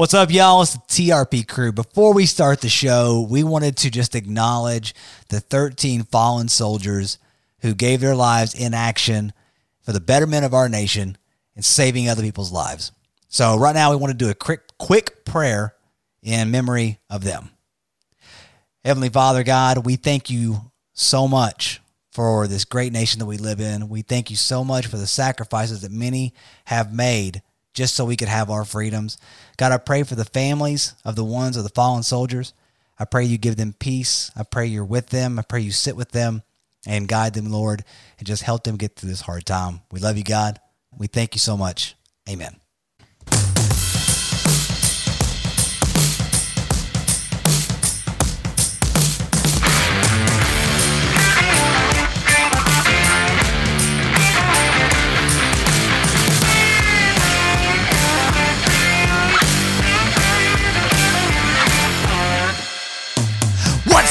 What's up, y'all? It's the TRP crew. Before we start the show, we wanted to just acknowledge the 13 fallen soldiers who gave their lives in action for the betterment of our nation and saving other people's lives. So, right now, we want to do a quick, quick prayer in memory of them. Heavenly Father, God, we thank you so much for this great nation that we live in. We thank you so much for the sacrifices that many have made just so we could have our freedoms. God, I pray for the families of the ones of the fallen soldiers. I pray you give them peace. I pray you're with them. I pray you sit with them and guide them, Lord, and just help them get through this hard time. We love you, God. We thank you so much. Amen.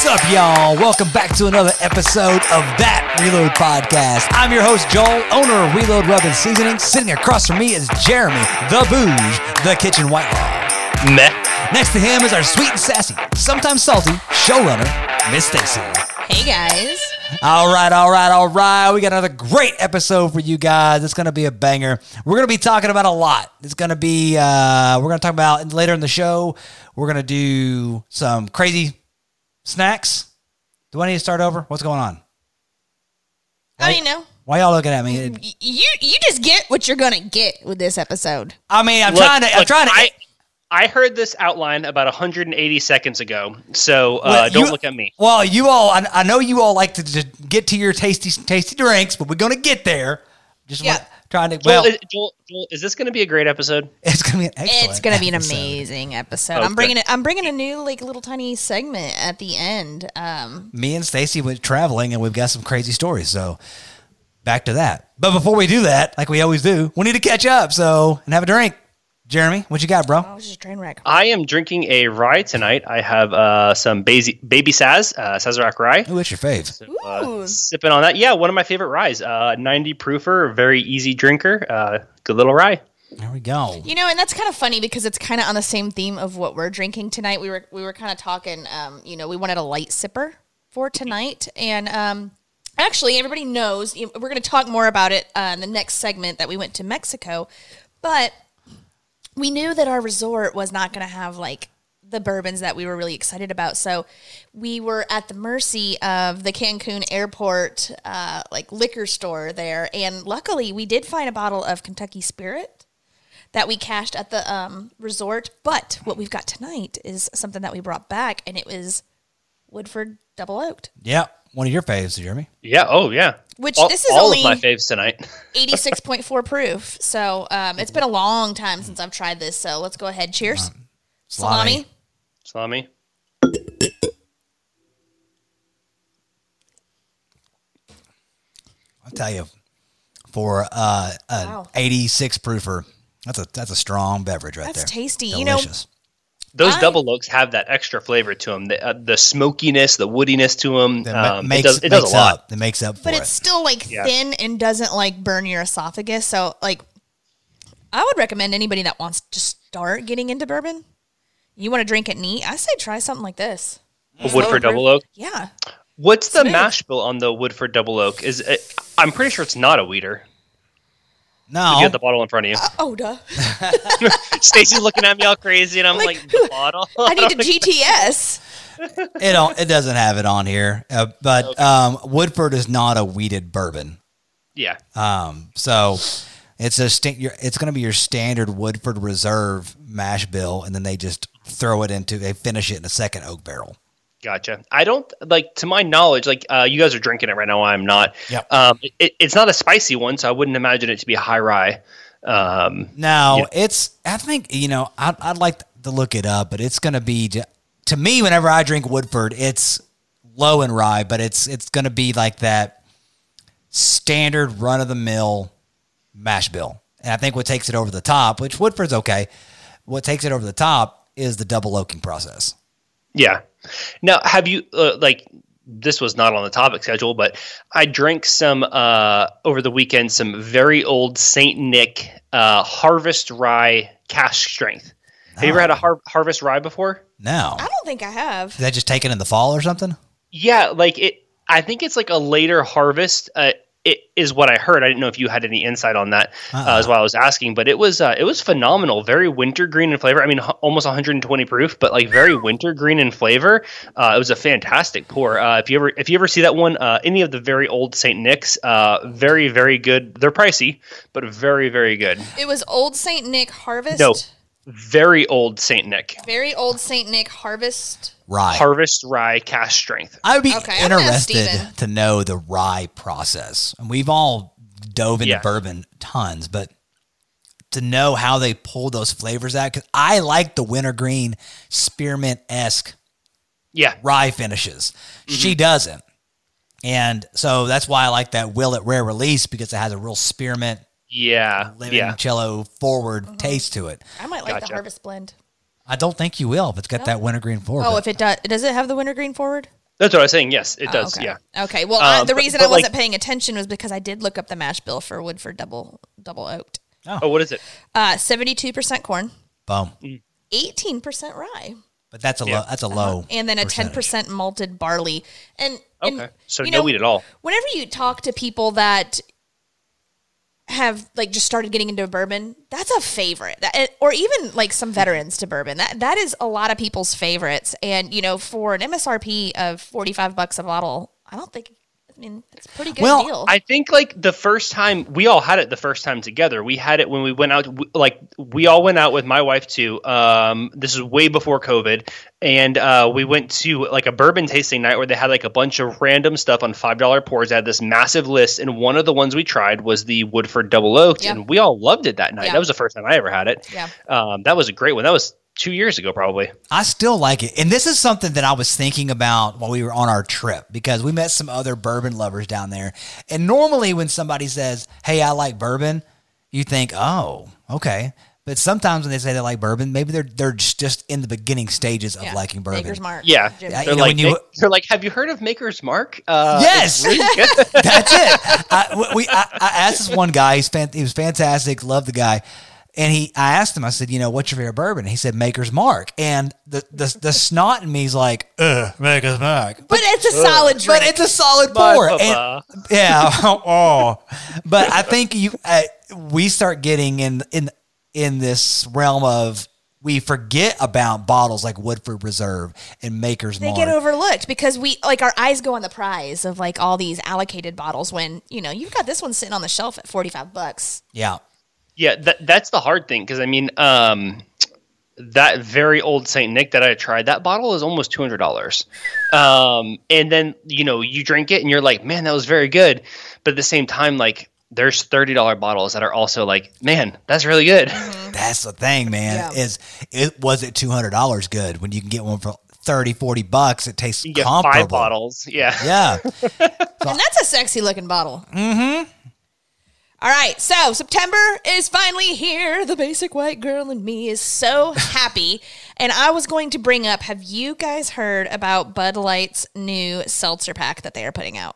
Up, y'all? Welcome back to another episode of That Reload Podcast. I'm your host, Joel, owner of Reload Rub and Seasoning. Sitting across from me is Jeremy, the Booge, the Kitchen Whitelaw. Meh. Next to him is our sweet and sassy, sometimes salty, showrunner, Miss Stacy. Hey guys. All right, all right, all right. We got another great episode for you guys. It's going to be a banger. We're going to be talking about a lot. It's going to be, uh, we're going to talk about later in the show, we're going to do some crazy snacks. Do I need to start over? What's going on? I don't know. Why y'all looking at me? Y- You you just get what you're gonna get with this episode. I mean, I'm Look, trying to, I'm look, trying to. I, I heard this outline about 180 seconds ago, so uh, Well, don't you- look at me. Well, you all, I, I know you all like to, to get to your tasty, tasty drinks, but we're going to get there. Just Yeah. want, trying to. Joel, Well, is, Joel, Joel, is this going to be a great episode? it's going to be an excellent. it's gonna be an amazing episode. Okay. I'm bringing it. I'm bringing a new like little tiny segment at the end. Um, me and Stacy went traveling and we've got some crazy stories. So back to that. But before we do that, like we always do, we need to catch up. So and have a drink. Jeremy, what you got, bro? oh, it's just a train wreck. I am drinking a rye tonight. I have uh, some baby, baby Saz, uh, Sazerac rye. Who is your fave? So, uh, sipping on that. Yeah, one of my favorite ryes. Uh, 90 proofer, very easy drinker. Uh, good little rye. There we go. You know, and that's kind of funny because it's kind of on the same theme of what we're drinking tonight. We were we were kind of talking. Um, you know, we wanted a light sipper for tonight, and um, actually, everybody knows we're going to talk more about it uh, in the next segment that we went to Mexico, but we knew that our resort was not going to have like the bourbons that we were really excited about. So we were at the mercy of the Cancun airport, uh, like liquor store there, and luckily we did find a bottle of Kentucky Spirit that we cashed at the um, resort. But what we've got tonight is something that we brought back, and it was Woodford Double Oaked, Yeah, one of your faves, Jeremy. Yeah, oh, yeah. which All, this is all only of my faves tonight. 86.4 proof. So um, it's been a long time since I've tried this. So let's go ahead. Cheers. Salami. Salami. Salami. I'll tell you, for uh, an Wow. 86 proofer, that's a that's a strong beverage right That's there. That's tasty. You know, Delicious. Those I- double oaks have that extra flavor to them, the, uh, the smokiness, the woodiness to them. That ma- Um, makes it does, it does makes a lot. up. It makes up for but it. it's still like Yeah. thin and doesn't like burn your esophagus. So like, I would recommend anybody that wants to start getting into bourbon. You want to drink it neat? I say try something like this. A Woodford Slow double oak. Yeah. What's the mash bill on the Woodford double oak? Is it, I'm pretty sure it's not a wheater. No, You got the bottle in front of you. Oh, duh. Stacy's looking at me all crazy, and I'm like, Like, the bottle. I need a GTS. it don't, it doesn't have it on here. Uh, but um, Woodford is not a wheated bourbon. yeah, Um, so it's a sta- your, it's going to be your standard Woodford Reserve mash bill, and then they just throw it into they finish it in a second oak barrel. Gotcha. I don't like, to my knowledge, like uh, you guys are drinking it right now. I'm not. Yep. Um, it, it's not a spicy one, so I wouldn't imagine it to be a high rye. Um, Now Yeah. it's I think you know I'd, I'd like to look it up, but it's going to be to me whenever I drink Woodford, it's low in rye, but it's it's going to be like that standard run of the mill mash bill. And I think what takes it over the top, which Woodford's okay, what takes it over the top is the double oaking process. Yeah. Now, have you uh, like this was not on the topic schedule, but I drank some uh, over the weekend some very old Saint Nick uh, Harvest Rye cask strength. Have you ever had a har- harvest rye before? No. I don't think I have. Is that just taken in the fall or something? Yeah, like it. I think it's like a later harvest. Uh, it is what I heard. I didn't know if you had any insight on that. uh Uh-uh. is why I was asking. But it was uh, it was phenomenal. Very wintergreen in flavor. I mean, h- almost 120 proof, but like very wintergreen in flavor. Uh, it was a fantastic pour. Uh, if you ever if you ever see that one, uh, any of the very old Saint Nick's, uh, very very good. They're pricey, but very very good. It was Old Saint Nick Harvest. No. Very old Saint Nick. Very old Saint Nick Harvest. Rye. Harvest rye cask strength. I would be Okay, I'm gonna ask interested to know the rye process. And we've all dove into Yeah. bourbon tons, but to know how they pull those flavors out, because I like the wintergreen spearmint esque Yeah, rye finishes. Mm-hmm. She doesn't. And so that's why I like that Willet Rare Release because it has a real spearmint yeah, yeah. limoncello forward mm-hmm. taste to it. I might like the Harvest blend. I don't think you will if it's got that wintergreen forward. Oh, if it does, does it have the wintergreen forward? That's what I was saying. Yes, it does. okay. Yeah. Okay. Well, I, Um, the but- reason but, I wasn't like- paying attention was because I did look up the mash bill for Woodford double double oaked. Oh, what is it? Uh, Seventy-two percent corn, Boom. eighteen percent rye, But that's a Yeah. low. That's a low. and then a ten percent malted barley. And, and Okay. So you no know, wheat at all. Whenever you talk to people that have like just started getting into bourbon, that's a favorite. That, or even like some veterans to bourbon. That that is a lot of people's favorites. And you know, for an MSRP of forty five bucks a bottle, I don't think. I mean, it's a pretty good Well, deal. I think like the first time we all had it the first time together. We had it when we went out. w- Like we all went out with my wife too. Um, this is way before COVID, and uh, we went to like a bourbon tasting night where they had like a bunch of random stuff on five dollar pours. They had this massive list, and one of the ones we tried was the Woodford Double Oaked, Yeah. and we all loved it that night. Yeah. That was the first time I ever had it. Yeah. um, that was a great one. That was two years ago, probably. I still like it. And this is something that I was thinking about while we were on our trip because we met some other bourbon lovers down there. And normally when somebody says, Hey, I like bourbon, you think, Oh, okay. But sometimes when they say they like bourbon, maybe they're they're just just in the beginning stages of Yeah. liking bourbon. Maker's Mark. Yeah, Yeah, they're you know, like when you- they're like, have you heard of Maker's Mark? Uh, Yes. really. That's it. I, we, I, I asked this one guy. He's fan, he was fantastic. Loved the guy. And he, I asked him. I said, you know, what's your favorite bourbon? He said Maker's Mark. And the the the snot in me is like, ugh, Maker's Mark. But it's a solid drink. But it's a solid My pour. And- yeah. oh. But I think you uh, we start getting in in in this realm of we forget about bottles like Woodford Reserve and Maker's they Mark. get overlooked because we like our eyes go on the prize of like all these allocated bottles when you know you've got this one sitting on the shelf at 45 bucks yeah. Yeah, that, that's the hard thing because I mean, um, that very old Saint Nick that I tried, that bottle is almost two hundred dollars. Um, and then you know you drink it and you're like, man, that was very good. But at the same time, like there's thirty dollar bottles that are also like, man, that's really good. That's the thing, man. Yeah. Is it was it two hundred dollars good when you can get one for 30, 40 bucks? It tastes You get comparable. five bottles, yeah. Yeah. and that's a sexy looking bottle mm-hmm all right so september is finally here the basic white girl in me is so happy and i was going to bring up have you guys heard about bud light's new seltzer pack that they are putting out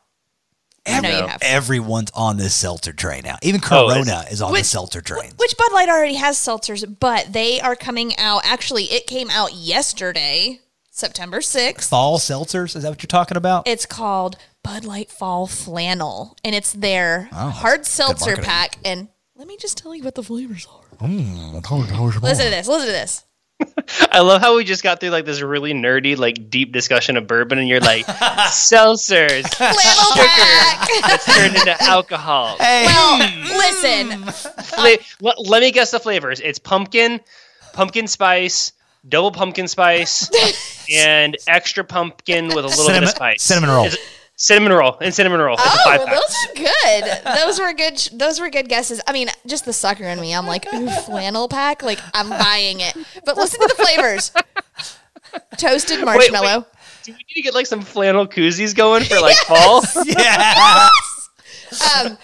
I know you have. Everyone's on this seltzer train now. Even Oh, Corona is on the seltzer train. Which Bud Light already has seltzers, but they are coming out. Actually, it came out yesterday, September 6th. Fall seltzers? Is that what you're talking about? It's called Bud Light Fall Flannel, and it's their Oh, hard seltzer pack. And let me just tell you what the flavors are. Mm, Listen to this. Listen to this. I love how we just got through like this really nerdy, like deep discussion of bourbon, and you're like, seltzers, Flannel pack. that's turned into alcohol. Hey, well, listen. Fla- let, let me guess the flavors. It's pumpkin, pumpkin spice, double pumpkin spice, and extra pumpkin with a little bit of spice. cinnamon roll. Is it- cinnamon roll and cinnamon roll. It's a Oh, five those are good. Those were good. Those were good guesses. I mean, just the sucker in me. I'm like, ooh, flannel pack. Like, I'm buying it. But listen to the flavors: toasted marshmallow, Do we need to get like some flannel koozies going for like fall? yeah. um,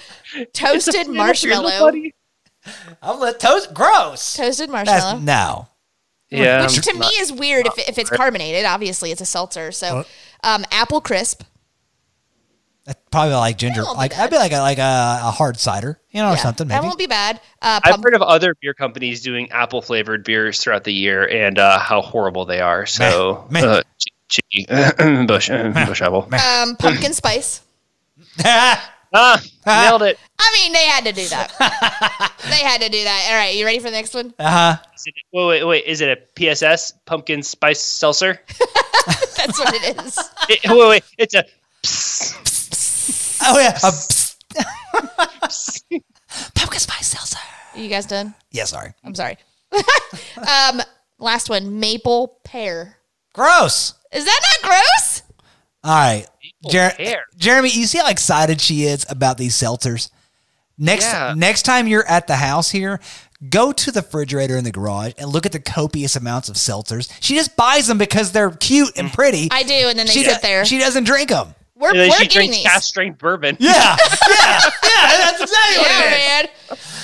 toasted Flannel marshmallow, buddy? I'm let toast. Gross. toasted That's marshmallow. no. Yeah. Which to I'm me is weird if, if it's carbonated. Obviously, it's a seltzer. So, um, apple crisp, Probably like ginger. won't be Like. I'd be like a, like a, a hard cider, you know, or Yeah, something. That won't be bad. Uh, I've pump- heard of other beer companies doing apple flavored beers throughout the year and uh, how horrible they are. So, Meh. Meh. uh, ch- ch- bush, uh, bush apple. um, pumpkin spice. Ah, nailed it. I mean, they had to do that. they had to do that. All right, you ready for the next one? uh huh. Wait, wait, wait. Is it a PSS pumpkin spice seltzer? That's what it is. It- wait, wait. It's a. Oh yeah. A pumpkin spice seltzer. Are you guys done? Yeah. Sorry. I'm sorry. um, last one, maple pear. Gross. Is that not gross? All right. Jer- Jeremy, you see how excited she is about these seltzers? Next Yeah. next time you're at the house here, go to the refrigerator in the garage and look at the copious amounts of seltzers. She just buys them because they're cute and mm. pretty. I do, and then they she sit do- there. She doesn't drink them. we're And then we're she getting drinks these. cask strength bourbon. Yeah, yeah, yeah. That's exactly what it is. Man.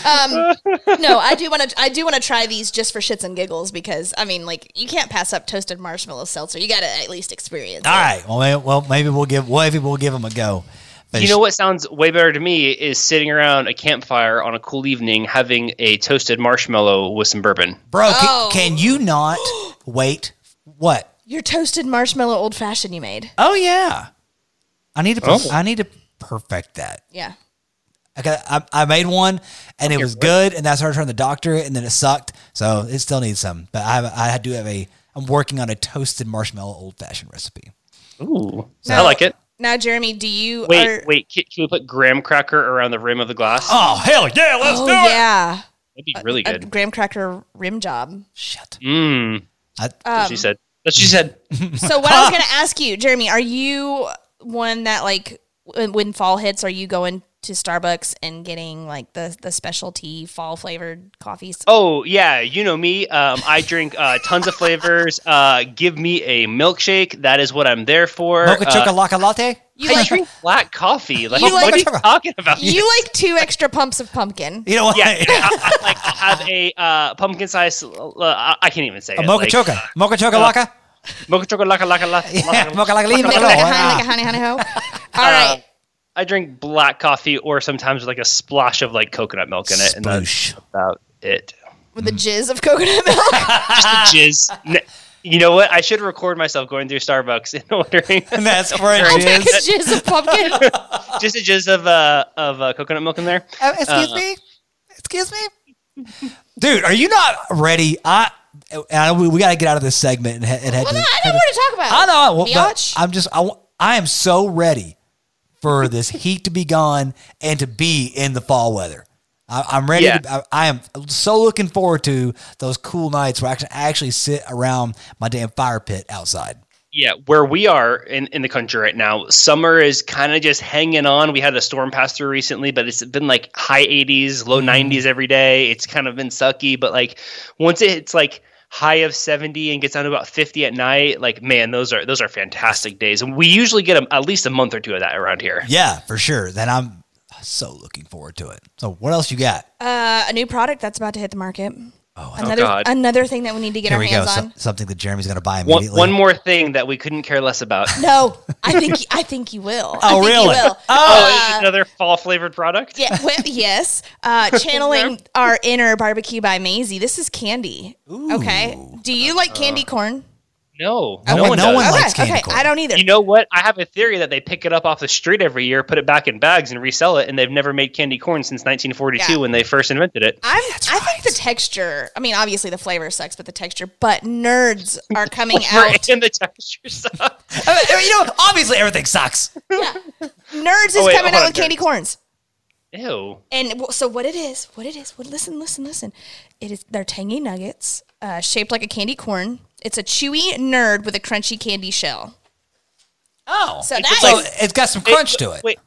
Um, no, I do want to. I do want to try these just for shits and giggles because I mean, like, you can't pass up toasted marshmallow seltzer. You got to at least experience. All it. right. Well, maybe, well, maybe we'll give maybe we'll give them a go. But You know what sounds way better to me is sitting around a campfire on a cool evening having a toasted marshmallow with some bourbon. bro? Can, Oh. can you not wait? What? Your toasted marshmallow old fashioned you made. Oh yeah. I need to. per- Oh. I need to perfect that. Yeah. Okay, I, I made one and it was good, and that's how I turned the doctor, and then it sucked. So it still needs some. But I I do have a. I'm working on a toasted marshmallow old fashioned recipe. Ooh, I like it. Now, Jeremy, do you? Wait, are, wait. Can, can we put graham cracker around the rim of the glass? Oh hell yeah! Let's Oh do it. yeah, That'd be really a good. graham cracker rim job. Shit. Mmm. I, That's she um, said. That's what she said. So what I was going to ask you, Jeremy, are you one that like when, when fall hits, are you going to Starbucks and getting like the the specialty fall flavored coffees? Oh yeah, you know me. Um, I drink uh, tons of flavors. Uh, give me a milkshake. That is what I'm there for. mocha Uh, chocolate latte. You I like drink black coffee. Like, You what like- are you talking about? you like two extra pumps of pumpkin. You know what? yeah, I, I, like I have a uh, pumpkin size. Uh, I, I can't even say a it. mocha like, choca. Mocha chocolate. Mocha chocolate, laka, laka, laka, Yeah, laka. mocha like leave Like, it like a alone. honey, like a Ah. honey, honey ho. All right. I drink black coffee or sometimes like a splash of like coconut milk in it, and that's Sploosh. about it. With the jizz of coconut milk. Just a jizz. You know what? I should record myself going through Starbucks and ordering And that's for a I'll take a jizz. jizz of pumpkin. just a jizz of uh, of uh, coconut milk in there. Uh, excuse Uh, me. Excuse me. Dude, are you not ready? I. I we, we got to get out of this segment and, head- and head Well, to. no, I head know to- what to talk about. I know. Well, but Biatch? I'm just. I, wa- I am so ready for this heat to be gone and to be in the fall weather. I, I'm ready. Yeah. To, I, I am so looking forward to those cool nights where I can actually sit around my damn fire pit outside. Yeah, where we are in, in the country right now, summer is kind of just hanging on. We had a storm pass through recently, but it's been like high 80s, low mm-hmm. 90s every day. It's kind of been sucky, but like once it hits like high of 70 and gets down to about 50 at night, like man, those are those are fantastic days. And we usually get a, at least a month or two of that around here. Yeah, for sure. Then I'm so looking forward to it. So what else you got? Uh, a new product that's about to hit the market. Oh, Another God. another thing that we need to get here our we go. hands So, on. something that Jeremy's going to buy One, immediately. one more thing that we couldn't care less about. No, I think I think you will. I Oh, think really? You will. Oh, Uh, another fall flavored product? yeah, well, yes. Uh, channeling our inner barbecue by Maisie. This is candy. Okay. Do you like candy corn? No, No no, one- one no does. one okay, likes candy okay. I don't either. You know what? I have a theory that they pick it up off the street every year, put it back in bags, and resell it, and they've never made candy corn since 1942 Yeah. when they first invented it. I'm, I think the texture. I mean, obviously the flavor sucks, but the texture. But nerds are coming out. and the texture sucks. I mean, you know, obviously everything sucks. Yeah. Nerds is Oh, wait, coming out on, with candy corns. Ew. And so what it is, what it is, what listen, listen, listen. It is they're tangy nuggets, uh, shaped like a candy corn. It's a chewy nerd with a crunchy candy shell. Oh, So It's that so is- it's got some crunch to it. Wait, it,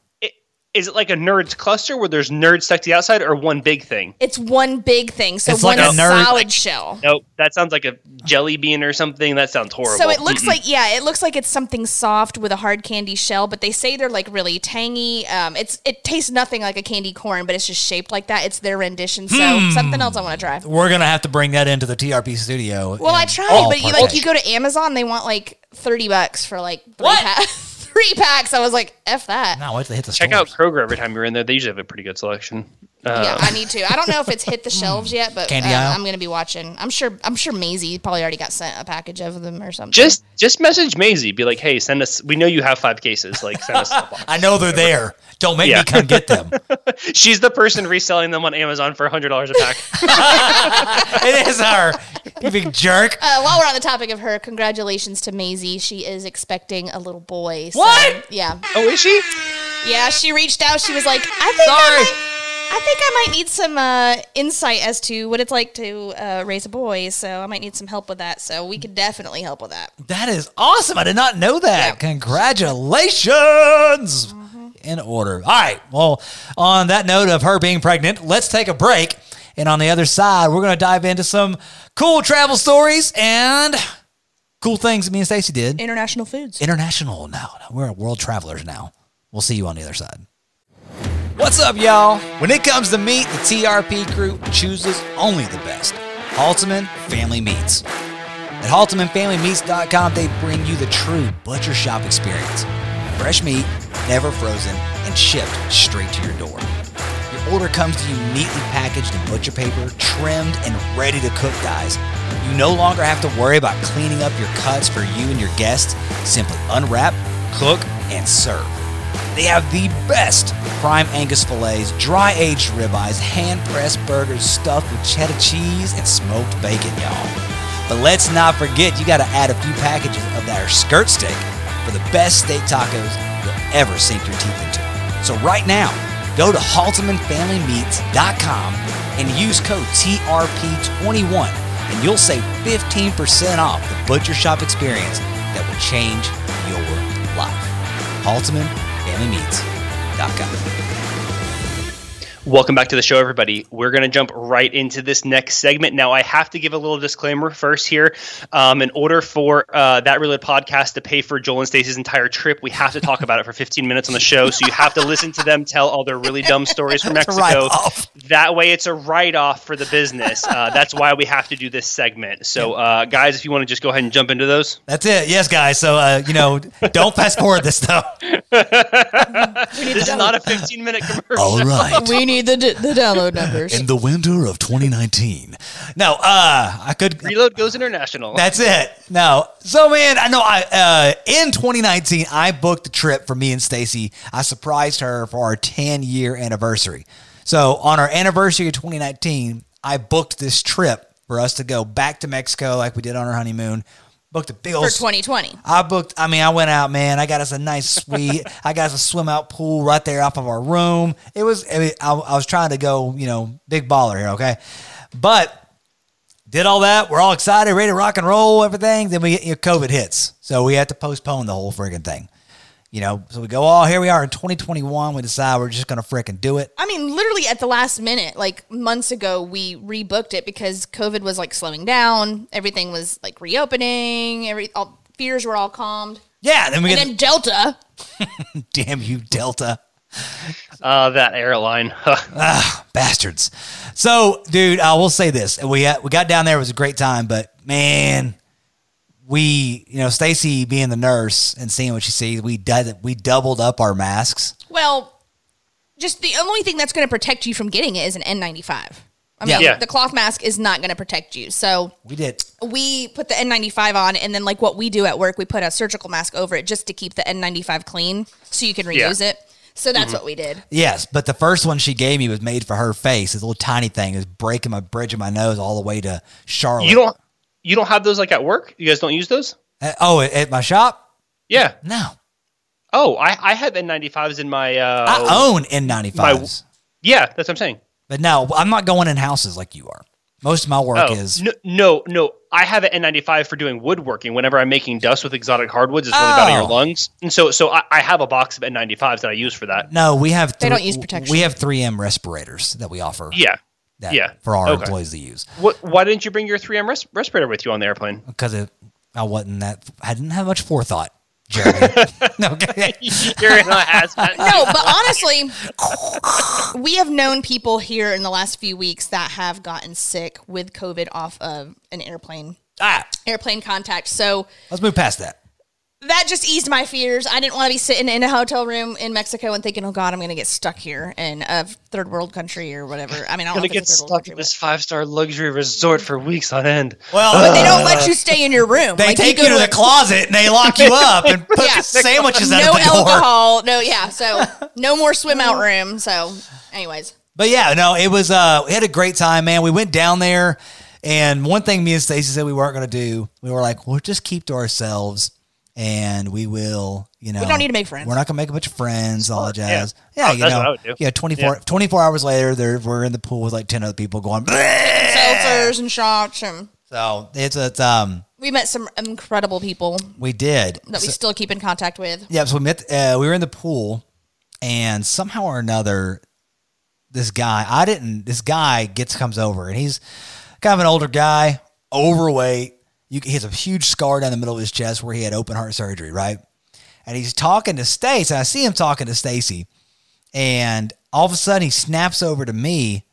is it like a nerds cluster where there's nerds stuck to the outside, or one big thing? it's one big thing. So It's one like a nerd- solid shell. Nope, that sounds like a jelly bean or something. That sounds horrible. So it looks Mm-mm. like yeah, it looks like it's something soft with a hard candy shell, but they say they're like really tangy. Um, it's it tastes nothing like a candy corn, but it's just shaped like that. It's their rendition. So Hmm. something else I want to try. We're gonna have to bring that into the TRP studio. Well, I tried, but you like you go to Amazon, they want like thirty bucks for like three What? pa- three packs. I was like, F that. Now wait till they hit the Check stores. out Kroger every time you're in there. They usually have a pretty good selection. Uh, yeah, I need to. I don't know if it's hit the shelves yet, but Candy um. I'm gonna be watching. I'm sure. I'm sure Maisie probably already got sent a package of them or something. Just just message Maisie. Be like, hey, send us. We know you have five cases. Like, send us. a box. I know they're there. Don't make Yeah. me come get them. She's the person reselling them on Amazon for hundred dollars a pack. it is her. You big jerk. Uh, while we're on the topic of her, congratulations to Maisie. She is expecting a little boy. so- What? Yeah. oh, is she? Yeah, she reached out. She was like, I think I Sorry. might, I think I might need some uh, insight as to what it's like to uh, raise a boy. So I might need some help with that. So we could definitely help with that. That is awesome. I did not know that. Yeah. Congratulations. In order. All right. Well, on that note of her being pregnant, let's take a break. And on the other side, we're going to dive into some cool travel stories and cool things that me and Stacy did. International foods. International now. We're world travelers now. We'll see you on the other side. What's up, y'all? When it comes to meat, the TRP crew chooses only the best. Halteman Family Meats. At HaltemanFamilyMeats.com, they bring you the true butcher shop experience. Fresh meat, never frozen, and shipped straight to your door. Your order comes to you neatly packaged in butcher paper, trimmed, and ready to cook, guys. You no longer have to worry about cleaning up your cuts for you and your guests. Simply unwrap, cook, and serve. They have the best prime Angus fillets, dry aged ribeyes, hand pressed burgers stuffed with cheddar cheese and smoked bacon, y'all. But let's not forget, you got to add a few packages of that skirt steak for the best steak tacos you'll ever sink your teeth into. So right now, go to HaltemanFamilyMeats.com and use code TRP21 and you'll save 15% off the butcher shop experience that will change your life. HaltemanFamilyMeats.com. Welcome back to the show, everybody. We're going to jump right into this next segment. Now, I have to give a little disclaimer first here. Um, in order for uh, that related podcast to pay for Joel and Stacey's entire trip, we have to talk about it for 15 minutes on the show. So you have to listen to them tell all their really dumb stories from Mexico. That way, it's a write off for the business. Uh, that's why we have to do this segment. So, uh, guys, if you want to just go ahead and jump into those. That's it. Yes, guys. So, uh, you know, don't fast forward this though. This is not a 15 minute commercial. All right. We need the, the download numbers. In the winter of 2019. No, uh, I could. Reload goes international. That's it. No. So, man, I know I, uh, in 2019, I booked a trip for me and Stacy. I surprised her for our 10 year anniversary. So, on our anniversary of 2019, I booked this trip for us to go back to Mexico like we did on our honeymoon. Booked a big old for 2020. I booked. I mean, I went out, man. I got us a nice suite. I got us a swim out pool right there off of our room. It was. I, mean, I, I was trying to go, you know, big baller here, okay. But did all that. We're all excited, ready to rock and roll, everything. Then we you know, COVID hits, so we had to postpone the whole friggin' thing. You know, so we go. Oh, here we are in 2021. We decide we're just gonna frickin' do it. I mean, literally at the last minute, like months ago, we rebooked it because COVID was like slowing down. Everything was like reopening. Every all fears were all calmed. Yeah. Then we And get. then Delta. damn you, Delta. Uh, that airline. bastards. So, dude, I will say this: we got, we got down there. It was a great time, but man, we you know Stacy being the nurse and seeing what she sees, we did we doubled up our masks. Well, just the only thing that's going to protect you from getting it is an N95. I mean, Yeah. Yeah. the cloth mask is not going to protect you. So We did. we put the N95 on, and then like what we do at work, we put a surgical mask over it just to keep the N95 clean, so you can Yeah. reuse it. So that's mm-hmm. what we did. Yes, but the first one she gave me was made for her face. This little tiny thing is breaking my bridge of my nose all the way to Charlotte. you don't. You don't have those like at work. You guys don't use those. Uh, oh, at, at my shop? Yeah. No, Oh, I, I have N95s in my. Uh, I own N95s, Yeah, that's what I'm saying. but no, I'm not going in houses like you are. Most of my work Oh, is no, no, no. I have an N95 for doing woodworking. Whenever I'm making dust with exotic hardwoods, it's really bad on your Oh. lungs. And so, so I, I have a box of N95s that I use for that. no. We have They don't use protection. We have 3M respirators that we offer. Yeah. That yeah. for our Okay. employees to use What? Why didn't you bring your 3M res- respirator with you on the airplane? because it, I wasn't that I didn't have much forethought, Jeremy. okay, You're in a hazmat. No, but honestly, we have known people here in the last few weeks that have gotten sick with COVID off of an airplane ah, airplane contact. So let's move past that. That just eased my fears. I didn't want to be sitting in a hotel room in Mexico and thinking, "Oh God, I'm going to get stuck here in a third world country or whatever." I mean, I don't Gonna know if get it's a third world stuck country, in this five star luxury resort for weeks on end. Well, but they don't let you stay in your room. They Like, take go you to a- the closet and they lock you up and put Yeah. sandwiches out no the door. alcohol. No, yeah. So no more swim out room. So, anyways, But yeah, no, it was. Uh, we had a great time, man. We went down there, and one thing me and Stacy said we weren't going to do, we were like, we'll just keep to ourselves, and we will, you know, We don't need to make friends. We're not going to make a bunch of friends, all that jazz. Yeah, Oh, you that's what I know, would do. yeah. 24, 24 hours later, there we're in the pool with like ten other people going. Seltzers and shots, and So it's it's um we met some incredible people we did that we So- still keep in contact with. Yeah, so we met. Uh, we were in the pool, and somehow or another, this guy. I didn't. This guy gets comes over, and he's kind of an older guy, overweight. You, he has a huge scar down the middle of his chest where he had open heart surgery, right? And he's talking to Stacy. I see him talking to Stacy, and all of a sudden he snaps over to me,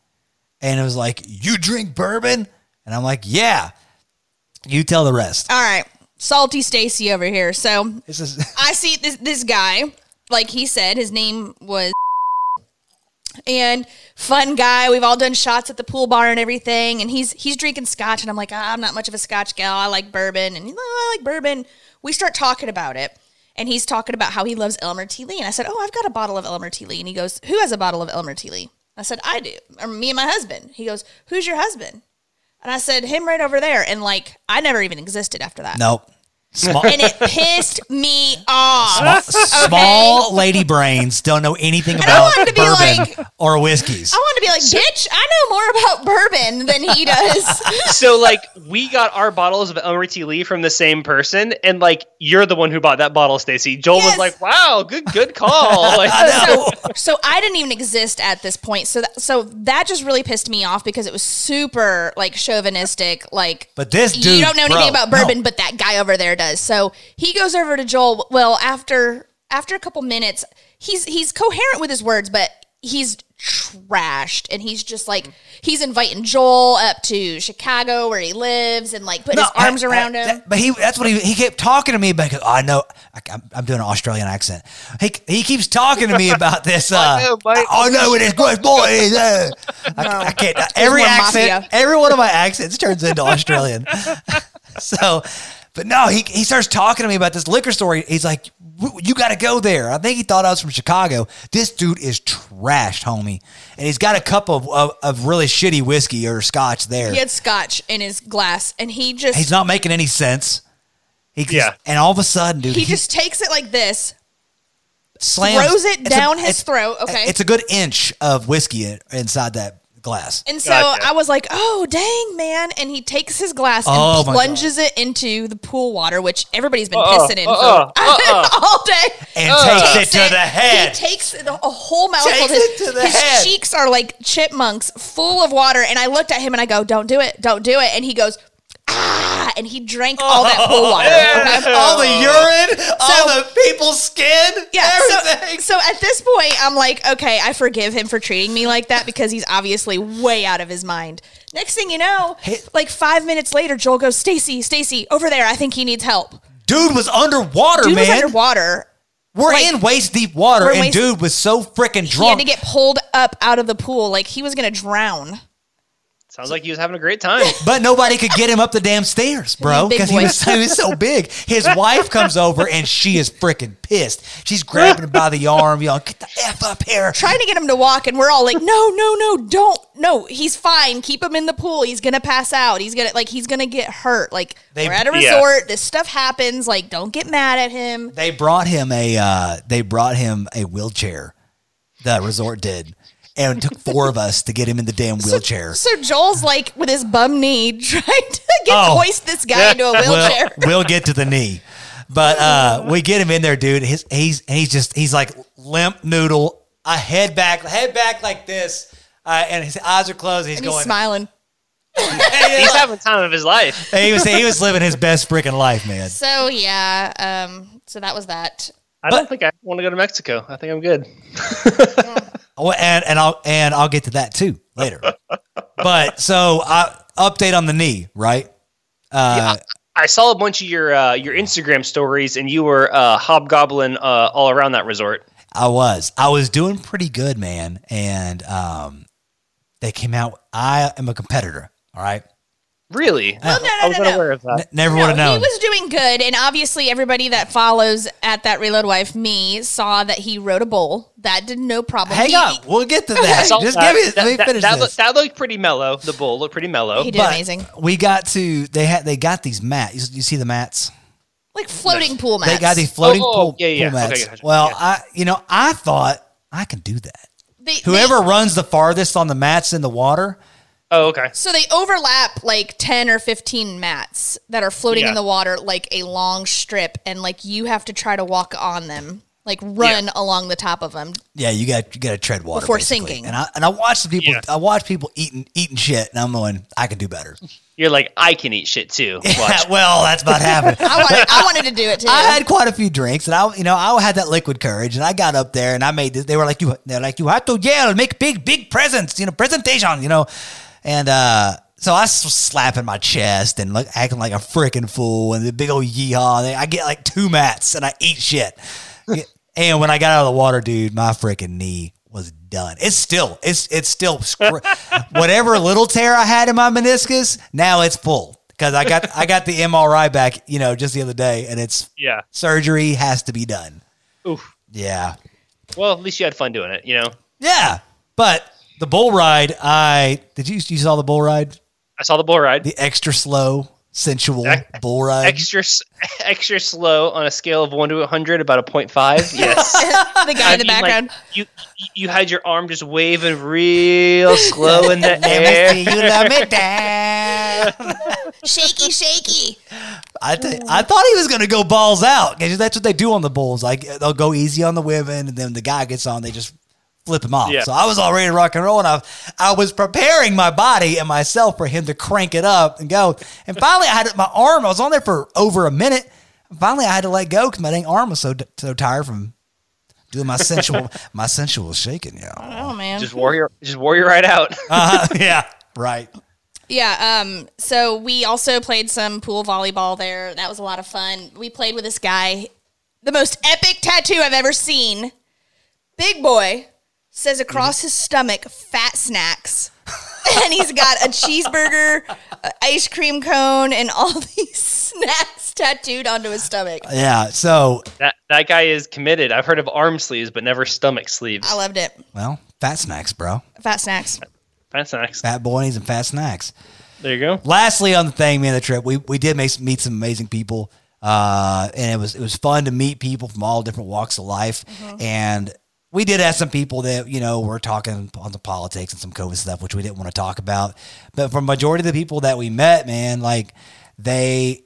and it was like, "You drink bourbon?" And I'm like, "Yeah." You tell the rest. All right, salty Stacy over here. So This is I see this this guy, like he said, his name was and fun guy. We've all done shots at the pool bar and everything, and he's he's drinking scotch, and I'm like, ah, I'm not much of a scotch gal. I like bourbon, and oh, I like bourbon. We start talking about it, and he's talking about how he loves Elmer T. Lee, and I said, oh, I've got a bottle of Elmer T. Lee, and he goes, who has a bottle of Elmer T. Lee? I said, I do, or me and my husband. He goes, who's your husband? And I said, him right over there, and like I never even existed after that. nope. Small, And it pissed me off. Small lady brains don't know anything about wanted to be bourbon like- or whiskeys. I want to be like, bitch, I know more about bourbon than he does. So like we got our bottles of Elmer T. Lee from the same person, and like you're the one who bought that bottle, Stacy. Joel Yes. was like, "Wow, good good call." Like, so, so I didn't even exist at this point. So that, so that just really pissed me off because it was super like chauvinistic. Like, But this dude, you don't know bro, anything about bourbon, no. but that guy over there does. So he goes over to Joel. Well, after after a couple minutes, he's he's coherent with his words, but he's trashed, and he's just like he's inviting Joel up to Chicago where he lives, and like putting his arms I- around him. that- but he that's what he he kept talking to me about. 'cause I know I, I'm, I'm doing an Australian accent. He he keeps talking to me about this. Uh, I know, Mike. I know it is good boy. uh, I, I can't. Every accent, mafia. every one of my accents turns into Australian. so, but no, he he starts talking to me about this liquor store. He's like, "You got to go there." I think he thought I was from Chicago. This dude is trashed, homie, and he's got a cup of of, of really shitty whiskey or scotch there. he had scotch in his glass, and he just He's not making any sense. He just, Yeah. and all of a sudden, dude, he just takes it like this, slams, throws it it's down his throat, okay. it's a good inch of whiskey inside that glass. And so Gotcha. I was like, "Oh, dang, man!" And he takes his glass Oh, and plunges it into the pool water, which everybody's been Uh-uh, pissing in uh-uh, for uh-uh. all day. and Uh. takes Takes it to the head. He takes a whole mouthful. Takes his it to the his head. cheeks are like chipmunks, full of water. And I looked at him and I go, "Don't do it, don't do it." And he goes! And he drank all that pool oh, water. okay? all the urine, all the people's skin, Yeah. everything. So, so at this point, I'm like, okay, I forgive him for treating me like that because he's obviously way out of his mind. Next thing you know, Hey- like five minutes later, Joel goes, Stacy, Stacy, over there. I think he needs help. dude was underwater, Dude man. was underwater. We're like- in waist deep water, We're and waist- dude was so freaking drunk. He had drunk. to get pulled up out of the pool like he was gonna drown. Sounds like he was having a great time. But nobody could get him up the damn stairs, bro, because he was, he was so big. His wife comes over and she is freaking pissed. She's grabbing him by the arm, yelling, "Get the f up here!" Trying to get him to walk, and we're all like, no, no, no, don't, no, he's fine. Keep him in the pool. He's gonna pass out. He's gonna like he's gonna get hurt. Like They- we're at a Yeah. resort. This stuff happens. Like don't get mad at him. They brought him a uh, they brought him a wheelchair. The resort did, and it took four of us to get him in the damn wheelchair. So Joel's like with his bum knee trying to get Oh. hoist this guy into a wheelchair. We'll, we'll get to the knee, but uh, we get him in there, dude. His he's he's just he's like limp noodle, a head back, head back like this, uh, and his eyes are closed. He's and he's going. smiling. He's having time of his life. he was he was living his best freaking life, man. So yeah, um, so that was that. I don't think I want to go to Mexico. I think I'm good. Well, and and I'll and I'll get to that too later. but so I update on the knee, right? Uh, I saw a bunch of your uh, your Instagram stories, and you were uh, hobgoblin uh, all around that resort. I was. I was doing pretty good, man. And um, they came out. I am a competitor. All right. Really? Well, no, I no, was no, no. unaware of that. N- never No, would have known. he was doing good, and obviously everybody that follows at that Reload Wife me saw that he rode a bowl. That did no problem. Hang He- on. We'll get to that. Just that. give me. That, let me that- finish that, this. looked, that looked pretty mellow. The bowl looked pretty mellow. He did But amazing. We got to. They had. They got these mats. You, you see the mats? Like floating pool mats. They got these floating oh, oh, pool, yeah, yeah. pool mats. Okay, gotcha. Well, Yeah. I. You know, I thought I can do that. They- Whoever they- runs the farthest on the mats in the water. Oh, okay. so they overlap like 10 or 15 mats that are floating Yeah. in the water like a long strip, and like you have to try to walk on them, like run Yeah. along the top of them. Yeah, you got you got to tread water Before basically. sinking. And I and I watched the people. Yeah. I watched people eating eating shit, and I'm going, I can do better. You're like, I can eat shit too. Watch. well, that's about happening. I wanted, I wanted to do it too. I had quite a few drinks, and I, you know, I had that liquid courage, and I got up there, and I made this. They were like, "You, they're like, you have to yell, make big, big presents, you know, presentation, you know." And uh, so I was slapping my chest and like acting like a freaking fool, and the big old yeehaw. I get like two mats, and I eat shit. and when I got out of the water, dude, my freaking knee was done. It's still, it's it's still whatever little tear I had in my meniscus. Now it's full because I got I got the MRI back, you know, just the other day, and it's Yeah. surgery has to be done. Oof. Yeah. Well, at least you had fun doing it. You know, Yeah. But the bull ride, I did you you saw the bull ride? I saw the bull ride. The extra slow, sensual Ex- bull ride. Extra, extra slow on a scale of one to hundred, about a 0.5. Yes. the guy in the I mean, like, background. you you had your arm just waving real slow in the Let me air. you love me down. shaky, shaky. I, th- I thought he was gonna go balls out because that's what they do on the bulls. Like they'll go easy on the women, and then the guy gets on, they just flip him off. Yeah. So I was all ready to rock and roll, and I I was preparing my body and myself for him to crank it up and go. And finally, I had my arm. I was on there for over a minute. Finally, I had to let go because my dang arm was so so tired from doing my sensual my sensual shaking. Yeah, Oh man. Just warrior, just warrior right out. uh, yeah, right. Yeah, um, so we also played some pool volleyball there. That was a lot of fun. We played with this guy, the most epic tattoo I've ever seen. Big boy says across his stomach, fat snacks. and he's got a cheeseburger, a ice cream cone, and all these snacks tattooed onto his stomach. Yeah. So that that guy is committed. I've heard of arm sleeves, but never stomach sleeves. I loved it. well, fat snacks, bro. Fat snacks. Fat snacks. Fat boys and fat snacks. There you go. lastly on the thing, man, the trip, we, we did make, meet some amazing people. Uh, and it was, it was fun to meet people from all different walks of life. And we did have some people that, you know, were talking on the politics and some COVID stuff, which we didn't want to talk about. But for majority of the people that we met, man, like they,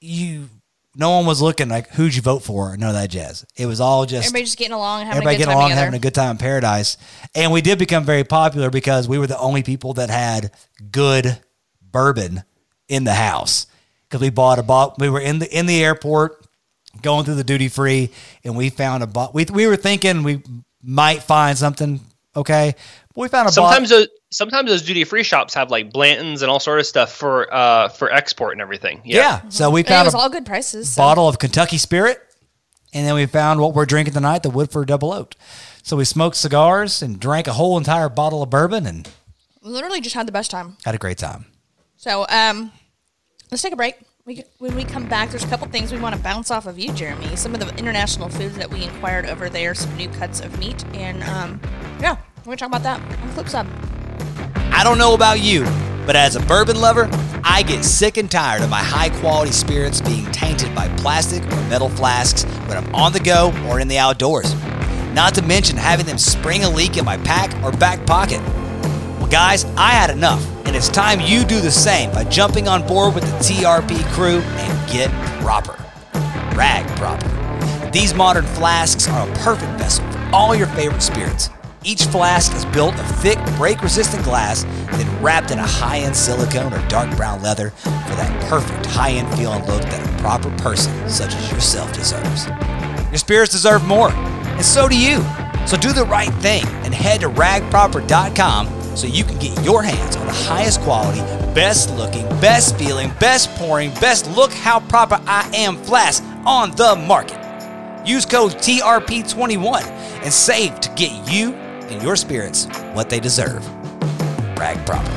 you, no one was looking like who'd you vote for? None of that jazz. It was all just Everybody just getting along and having everybody a good getting time along, together. having a good time in paradise. And we did become very popular because we were the only people that had good bourbon in the house. Because we bought a bottle. we were in the in the airport going through the duty free, and we found a bot. We we were thinking we might find something okay, but we found a Sometimes bot. those sometimes those duty free shops have like Blanton's and all sort of stuff for uh for export and everything. Yeah. Yeah. so we and it found was a all good prices. so- bottle of Kentucky Spirit, and then we found what we're drinking tonight, the Woodford Double Oaked. So we smoked cigars and drank a whole entire bottle of bourbon and literally just had the best time. had a great time. So, um, let's take a break. We, when we come back, there's a couple things we want to bounce off of you, Jeremy. Some of the international foods that we inquired over there, some new cuts of meat, and um, yeah, we're gonna talk about that on flip side. I don't know about you, but as a bourbon lover, I get sick and tired of my high quality spirits being tainted by plastic or metal flasks when I'm on the go or in the outdoors. Not to mention having them spring a leak in my pack or back pocket. Guys, I had enough, and it's time you do the same by jumping on board with the TRP crew and get proper. Rag proper. These modern flasks are a perfect vessel for all your favorite spirits. Each flask is built of thick, break resistant glass, then wrapped in a high end silicone or dark brown leather for that perfect high end feel and look that a proper person such as yourself deserves. Your spirits deserve more, and so do you. So do the right thing and head to ragproper.com so you can get your hands on the highest quality, best looking, best feeling, best pouring, best look how proper I am flask on the market. Use code TRP21 and save to get you and your spirits what they deserve. Brag proper.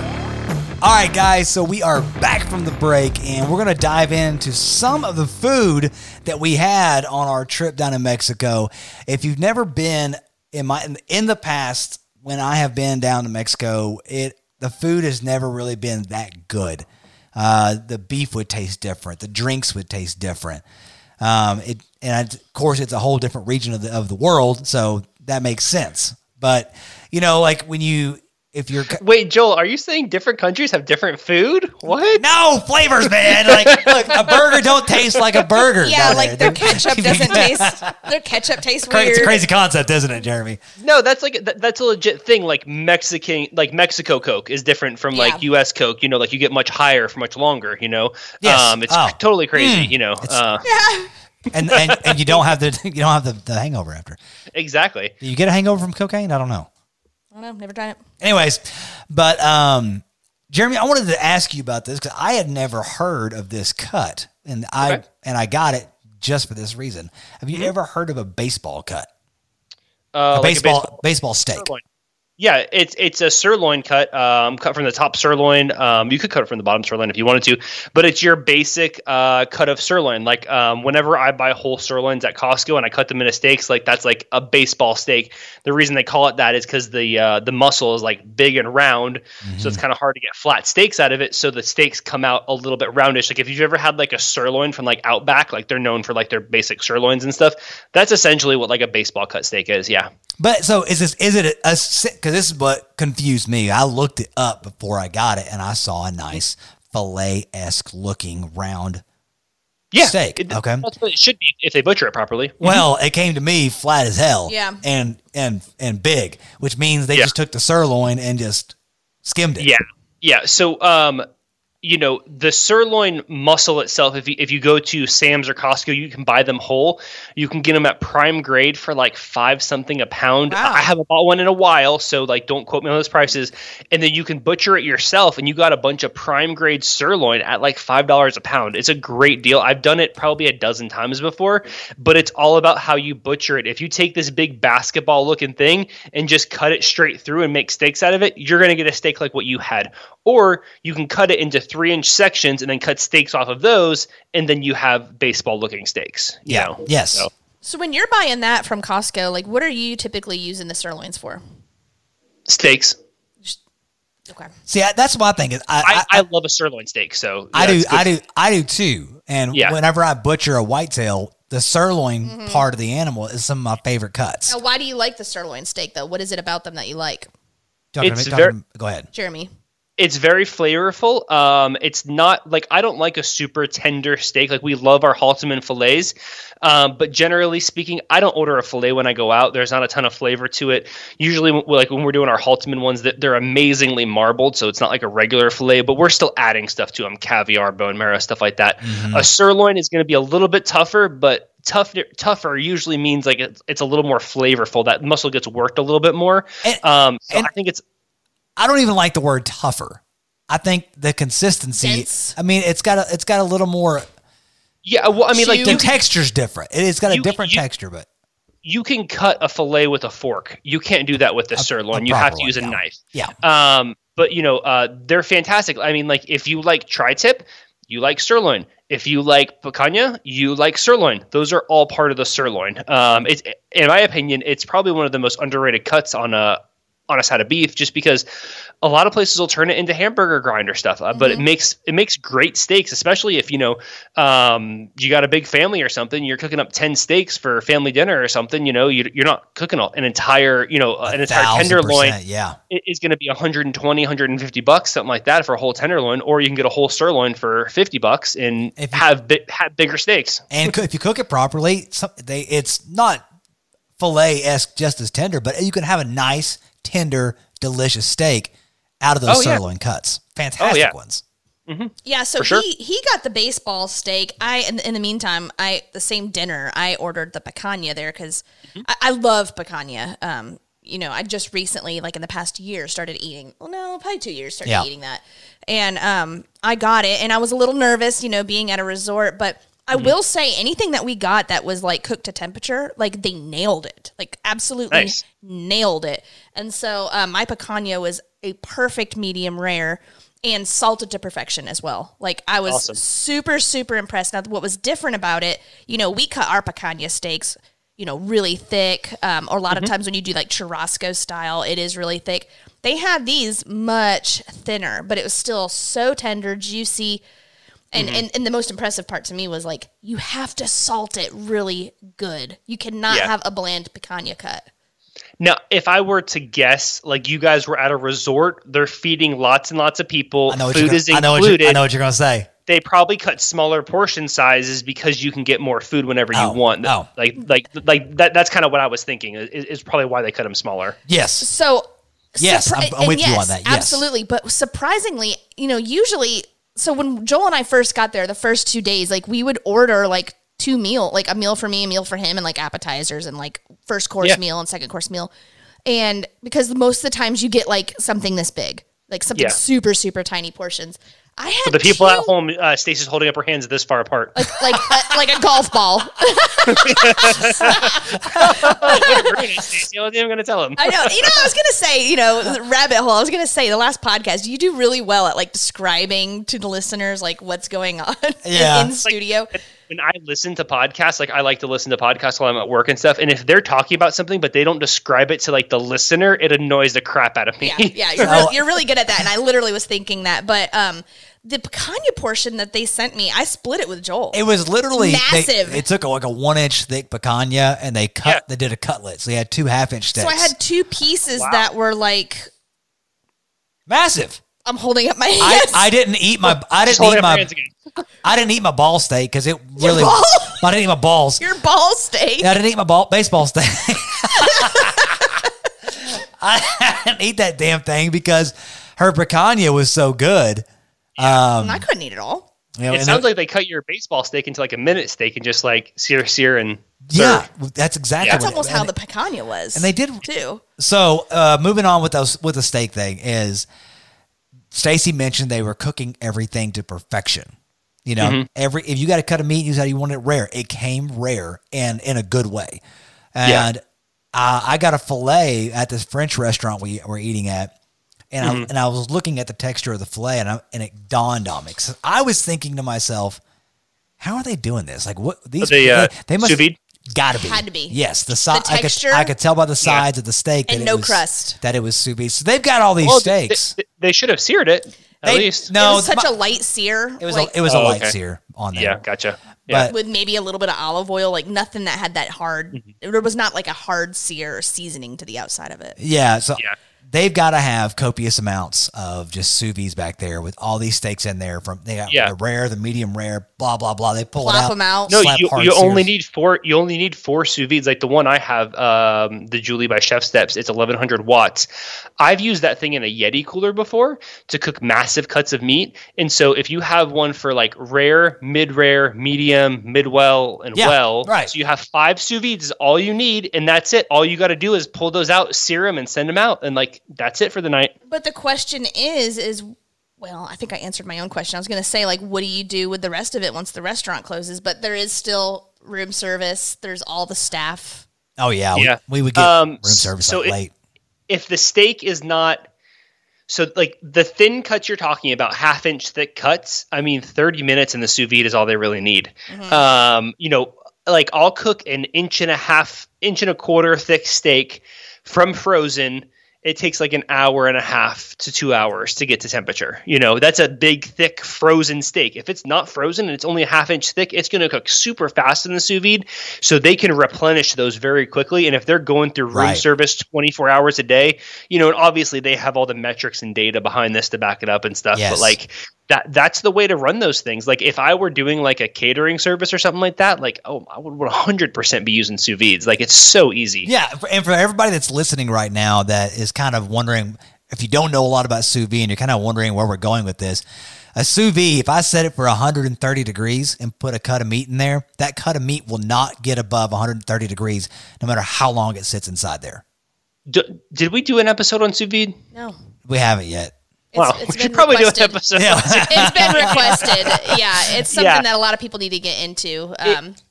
All right, guys, so we are back from the break and we're going to dive into some of the food that we had on our trip down in Mexico. If you've never been in my in the past when I have been down to Mexico, it the food has never really been that good. Uh, the beef would taste different, the drinks would taste different. Um, it and of course it's a whole different region of the of the world, so that makes sense. But you know, like when you if you're wait, Joel, are you saying different countries have different food? What? No flavors, man. Like, look, a burger don't taste like a burger. Yeah, like their ketchup doesn't taste. Their ketchup tastes weird. It's a crazy concept, isn't it, Jeremy? No, that's like that, that's a legit thing. Like Mexican, like Mexico Coke is different from like U.S. Coke. You know, like you get much higher for much longer. You know, Yes. um, it's Oh. totally crazy. You know, uh, Yeah. And, and and you don't have the you don't have the, the hangover after. exactly. Do you get a hangover from cocaine? I don't know. I don't know. Never done it. Anyways, but um, Jeremy, I wanted to ask you about this because I had never heard of this cut, and I Okay. and I got it just for this reason. Have you ever heard of a baseball cut? Uh, A like a baseball baseball steak. sirloin. Yeah, it's it's a sirloin cut, um, cut from the top sirloin. Um, you could cut it from the bottom sirloin if you wanted to, but it's your basic uh, cut of sirloin. Like um, whenever I buy whole sirloins at Costco and I cut them into steaks, like that's like a baseball steak. The reason they call it that is because the uh, the muscle is like big and round, so it's kind of hard to get flat steaks out of it. So the steaks come out a little bit roundish. Like if you've ever had like a sirloin from like Outback, like they're known for like their basic sirloins and stuff. That's essentially what like a baseball cut steak is. Yeah. But so is this? Is it a because this is what confused me. I looked it up before I got it, and I saw a nice fillet esque looking round. Yeah, Steak, It, okay. That's what it should be if they butcher it properly. Well, it came to me flat as hell. Yeah. and and and big, which means they Yeah. just took the sirloin and just skimmed it. Yeah, yeah. So, um, you know, the sirloin muscle itself. If you if you go to Sam's or Costco, you can buy them whole. You can get them at prime grade for like five something a pound. Wow. I haven't bought one in a while, so like don't quote me on those prices. And then you can butcher it yourself, and you got a bunch of prime grade sirloin at like five dollars a pound. It's a great deal. I've done it probably a dozen times before, but it's all about how you butcher it. If you take this big basketball looking thing and just cut it straight through and make steaks out of it, you're gonna get a steak like what you had. Or you can cut it into three inch sections and then cut steaks off of those, and then you have baseball looking steaks. you Yeah. know? Yes. So- So when you're buying that from Costco, like what are you typically using the sirloins for? steaks. Okay. See, I, that's my thing. Is I, I, I, I love a sirloin steak, so I, do. I do, I do too. And Yeah. whenever I butcher a whitetail, the sirloin Mm-hmm. part of the animal is some of my favorite cuts. Now, why do you like the sirloin steak though? What is it about them that you like, Talking It's me- talking very- me- go ahead. Jeremy? It's very flavorful. Um, it's not like I don't like a super tender steak. Like we love our Halteman fillets, um, but generally speaking, I don't order a fillet when I go out. There's not a ton of flavor to it. Usually, like when we're doing our Halteman ones, that they're amazingly marbled, so it's not like a regular fillet. But we're still adding stuff to them, caviar, bone marrow, stuff like that. A sirloin is going to be a little bit tougher, but tough tougher usually means like it's, it's a little more flavorful. That muscle gets worked a little bit more. And- um, so and- I think it's I don't even like the word tougher. I think the consistency. Dense. I mean, it's got a, it's got a little more. yeah. Well, I mean, like The you, texture's different. It's got a you- different you- texture, but you can cut a fillet with a fork. You can't do that with the sirloin. you have to use a yeah. knife. yeah, Um, but you know, uh, they're fantastic. I mean, like if you like tri-tip, you like sirloin. If you like picanha, you like sirloin. Those are all part of the sirloin. Um, it's in my opinion, it's probably one of the most underrated cuts on a on a side of beef, just because a lot of places will turn it into hamburger grinder stuff. Uh, But it makes it makes great steaks, especially if you know um, you got a big family or something. You're cooking up ten steaks for family dinner or something. You know, you, you're not cooking an entire you know an entire tenderloin Yeah, is going to be 120 150 bucks something like that for a whole tenderloin or you can get a whole sirloin for 50 bucks and If you- have bi- have bigger steaks and if you cook it properly, some, they it's not fillet esque just as tender, but you can have a nice, tender, delicious steak out of those Oh, yeah. sirloin cuts. Fantastic yeah. ones. Yeah, so sure. he he got the baseball steak. I in, in the meantime, I the same dinner I ordered the picanha there because Mm-hmm. I, I love picanha. Um, you know, I just recently, like in the past year, started eating. Well, no, probably two years started Yeah. eating that, and um, I got it, and I was a little nervous, you know, being at a resort, but. I Mm-hmm. will say anything that we got that was like cooked to temperature, like they nailed it, like absolutely Nice. nailed it. And so um, my picanha was a perfect medium rare and salted to perfection as well. Like I was Awesome. super super impressed. Now what was different about it, you know, we cut our picanha steaks, you know, really thick. Um, or a lot Mm-hmm. of times when you do like churrasco style, it is really thick. They had these much thinner, but it was still so tender, juicy. And, Mm-hmm. and and the most impressive part to me was like you have to salt it really good. You cannot Yeah. have a bland picanha cut. Now, if I were to guess, like you guys were at a resort, they're feeding lots and lots of people. I know what Food you're is gonna, I know what included. you're, I know what you're going to say. they probably cut smaller portion sizes because you can get more food whenever you Oh, want. oh. Like, like, like that. That's kind of what I was thinking. Is, is probably why they cut them smaller. Yes. So Yes, I'm- I'm and with you on that, yes. Absolutely, but surprisingly, you know, usually so when Joel and I first got there the first 2 days, like we would order like two meal, like a meal for me, a meal for him and like appetizers and like first course Yeah. meal and second course meal. And because most of the times you get like something this big, like something Yeah. super super tiny portions. I had For the people two, at home, uh, Stacey's holding up her hands this far apart. like like a, like a golf ball. Stacey, what am I going to tell him? I know. You know, I was gonna say, you know, rabbit hole. I was gonna say the last podcast. You do really well at like describing to the listeners like what's going on Yeah. in, studio. When I listen to podcasts, like I like to listen to podcasts while I'm at work and stuff. And if they're talking about something but they don't describe it to like the listener, it annoys the crap out of me. yeah, yeah, you're, Oh. re- you're really good at that. And I literally was thinking that, but um, the picanha portion that they sent me, I split it with Joel. It was literally Massive. They, took a, like a one inch thick picanha and they cut. Yeah. They did a cutlet, so they had two half inch sticks. so I had two pieces Wow. that were like massive. I'm holding up my hands. I didn't eat my I didn't eat my. I didn't eat my ball steak because it really? I didn't eat my balls. your ball steak. I didn't eat my ball baseball steak. I didn't eat that damn thing because her picanha was so good. Um, I couldn't eat it all. you know, It sounds the- like they cut your baseball steak into like a minute steak and just like sear, sear, and yeah, that's exactly Yeah. That's what it- almost and how the picanha was. and they did too. So, uh, moving on with those with the steak thing is Stacy mentioned they were cooking everything to perfection. You know, Mm-hmm. every if you got to cut a meat, you said you want it rare. It came rare and in a good way. Yeah. And uh, I got a fillet at this French restaurant we were eating at, and Mm-hmm. I and I was looking at the texture of the fillet, and I, and it dawned on me. 'Cause I was thinking to myself, how are they doing this? Like what these they, uh, they must sous vide? Got to be. Had to be. Yes, the side. The I could texture? I could tell by the sides of the steak And that no it was, crust. That it was sous vide. So they've got all these Well, steaks. they- they should have seared it at They- least. No, it was such my- a light sear. it was like, a, it was a Oh, light okay. sear on there. yeah, gotcha. Yeah. But- with maybe a little bit of olive oil, like nothing that had that hard. Mm-hmm. There was not like a hard sear or seasoning to the outside of it. Yeah, so Yeah. They've got to have copious amounts of just sous vides back there with all these steaks in there. From they got Yeah. the rare, the medium rare, blah blah blah. They pull Plop it out. them out. No, slap you, you only need four. You only need four sous vides. Like the one I have, um, the Joule by Chef Steps. It's 1100 watts. I've used that thing in a Yeti cooler before to cook massive cuts of meat. And so if you have one for like rare, mid rare, medium, mid well, and Yeah, well, right. So you have five sous vides is all you need, and that's it. All you got to do is pull those out, sear them, and send them out, and like that's it for the night. But the question is, is well, I think I answered my own question. I was going to say, like, what do you do with the rest of it once the restaurant closes? But there is still room service. There's all the staff. Oh yeah, we- Yeah. We, would get Um, room service so like it- late. if the steak is not so like the thin cuts you're talking about half inch thick cuts i mean 30 minutes in the sous vide is all they really need um you know like i'll cook an inch and a half inch and a quarter thick steak from frozen it takes like an hour and a half to two hours to get to temperature. You know, that's a big, thick, frozen steak. If it's not frozen and it's only a half inch thick, it's going to cook super fast in the sous vide. So they can replenish those very quickly. And if they're going through room Right. service 24 hours a day, you know, and obviously they have all the metrics and data behind this to back it up and stuff. Yes. But like, that that's the way to run those things. Like if I were doing like a catering service or something like that, like oh, I would 100% be using sous vides. Like it's so easy. Yeah, and for everybody that's listening right now that is kind of wondering if you don't know a lot about sous vide and you're kind of wondering where we're going with this, a sous vide, if I set it for 130 degrees and put a cut of meat in there, that cut of meat will not get above 130 degrees no matter how long it sits inside there. D- did we do an episode on sous vide? No. We haven't yet. It's, wow, it's we should probably requested. do an episode. Yeah. it's been requested. Yeah, it's something Yeah. that a lot of people need to get into. Um, it,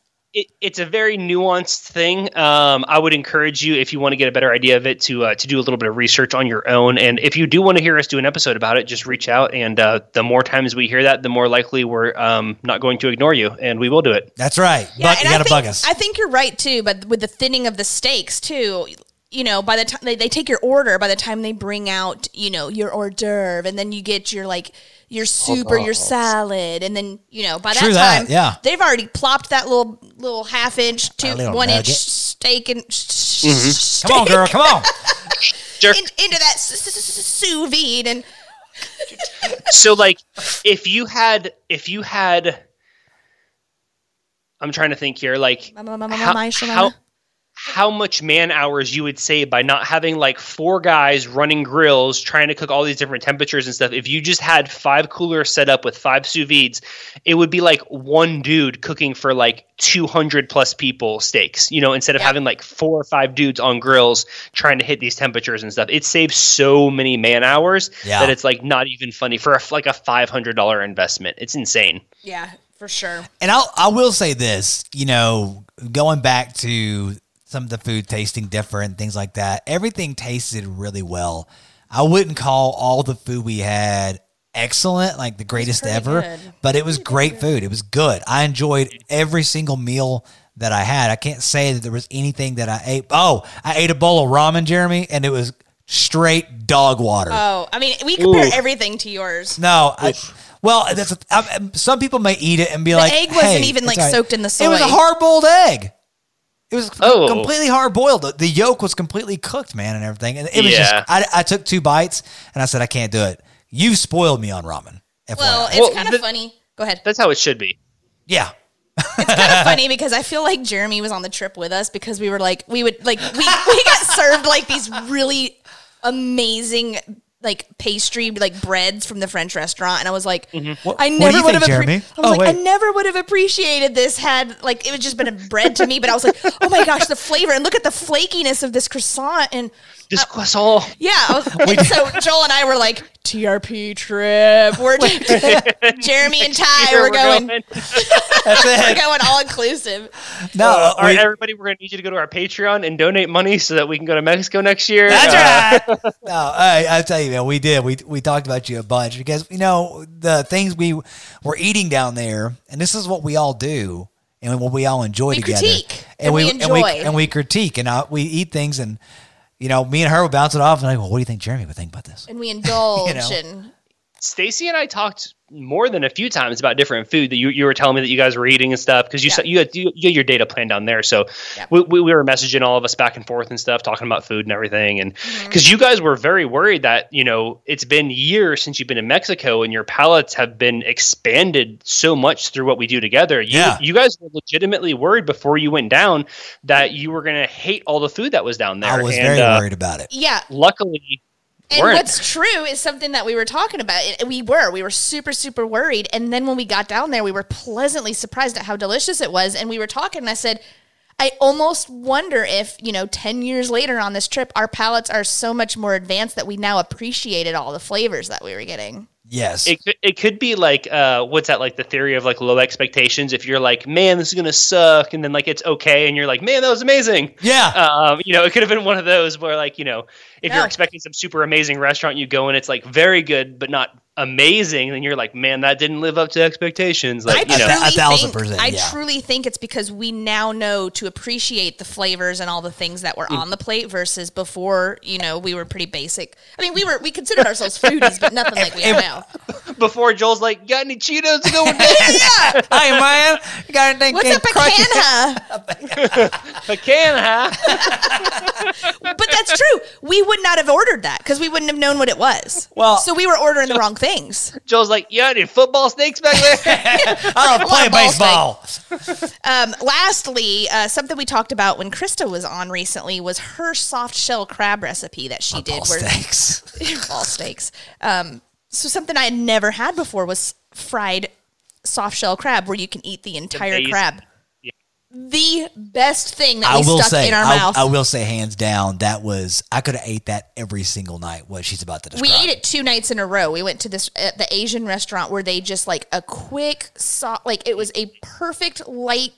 it's a very nuanced thing. Um, I would encourage you, if you want to get a better idea of it, to uh, to do a little bit of research on your own. And if you do want to hear us do an episode about it, just reach out. And uh, the more times we hear that, the more likely we're um, not going to ignore you, and we will do it. That's right. yeah, but you got to bug us. I think you're right too. But with the thinning of the stakes too, you know, by the time they, they take your order, by the time they bring out, you know, your hors d'oeuvre, and then you get your like your oh, soup or your salad, and then you know, by that True that, time, yeah. they've already plopped that little little half inch to little one inch steak and mm-hmm. come on, girl. Come on. Jerk. in, into that sous vide and so like if you had if you had i'm trying to think here like how, how, how much man hours you would save by not having like four guys running grills trying to cook all these different temperatures and stuff if you just had five coolers set up with five sous vides it would be like one dude cooking for like 200 plus people steaks you know instead of Yeah. having like four or five dudes on grills trying to hit these temperatures and stuff it saves so many man hours Yeah. that it's like not even funny for a, like a $500 investment it's insane yeah, for sure. And I'll, I will say this, you know, going back to some of the food tasting different, things like that, everything tasted really well. I wouldn't call all the food we had excellent, like the greatest ever, good. but it was great food. It was good. I enjoyed every single meal that I had. I can't say that there was anything that I ate. Oh, I ate a bowl of ramen, Jeremy, and it was straight dog water. Oh, I mean, we compare Ooh. everything to yours. No, I, well, that's a, I, some people may eat it and be like, egg wasn't "Hey, even, like, all right." soaked in the soil. It was a hard boiled egg. It was Oh. completely hard boiled. The, the yolk was completely cooked, man, and everything. And it was Yeah. just, I, I took two bites and I said, I can't do it. You spoiled me on ramen. FYI. Well, it's Well, kind of funny. Go ahead. that's how it should be yeah. It's kind of funny because I feel like Jeremy was on the trip with us because we were like, we would like, we, we got served like these really amazing like pastry like breads from the French restaurant, and I was like, What- I never would have. Jeremy? I was Oh, like, I never would have appreciated this had like it was just been a bread to me, but I was like, oh my gosh, the flavor and look at the flakiness of this croissant and. This croissant Yeah, was, and so Joel and I were like TRP trip. We're Jeremy and Ty. Here We're going, That's we're going all inclusive. No, Uh, all right, everybody, we're going to need you to go to our Patreon and donate money so that we can go to Mexico next year. That's Uh, right. no, I, I tell you, man, we did. We we talked about you a bunch because you know the things we were eating down there, and this is what we all do, and what we all enjoy We together. critique, and we and we enjoy. and we critique, and uh, we eat things, and you know, me and her would bounce it off, and like, well, what do you think Jeremy would think about this? And we indulge You know. and Stacy and I talked more than a few times about different food that you, you were telling me that you guys were eating and stuff because you, Yeah. said you, had, you you had your data plan down there. So Yeah. we, we, we were messaging all of us back and forth and stuff, talking about food and everything. And because you guys were very worried that, you know, it's been years since you've been in Mexico and your palates have been expanded so much through what we do together. You, Yeah. you guys were legitimately worried before you went down that you were going to hate all the food that was down there. I was and, very uh, worried about it. yeah. Luckily, And weren't. what's true is something that we were talking about. We were, we were super, super worried. And then when we got down there, we were pleasantly surprised at how delicious it was. And we were talking, and I said, I almost wonder if, you know, 10 years later on this trip, our palates are so much more advanced that we now appreciated all the flavors that we were getting. Yes. It could, it could be like uh, what's that like the theory of like low expectations if you're like man this is gonna suck and then like it's okay and you're like man that was amazing yeah. um, you know it could have been one of those where like you know if No. you're expecting some super amazing restaurant you go and it's like very good but not amazing then you're like man that didn't live up to expectations like I you know A thousand think, percent, I yeah. truly think it's because we now know to appreciate the flavors and all the things that were mm. on the plate versus before, you know, we were pretty basic. I mean, we were we considered ourselves foodies, but nothing like we are now. before Joel's like got any Cheetos to go with that yeah. hey man, you got anything? What's can up, a crush- pecan huh But that's true. We would not have ordered that because we wouldn't have known what it was. Well- so we were ordering the wrong things. Joel's like yeah any football snakes back there I don't play baseball. Um, lastly, uh, something we talked about when Krista was on recently was her soft shell crab recipe that she did. Ball where steaks. ball steaks. Um, so something I had never had before was fried soft shell crab, where you can eat the entire amazing. crab. The best thing that I we will stuck say, in our I, mouth. I will say, hands down, that was I could have ate that every single night. What she's about to describe. we ate it two nights in a row. We went to this uh, the Asian restaurant where they just like a quick soft, like it was a perfect light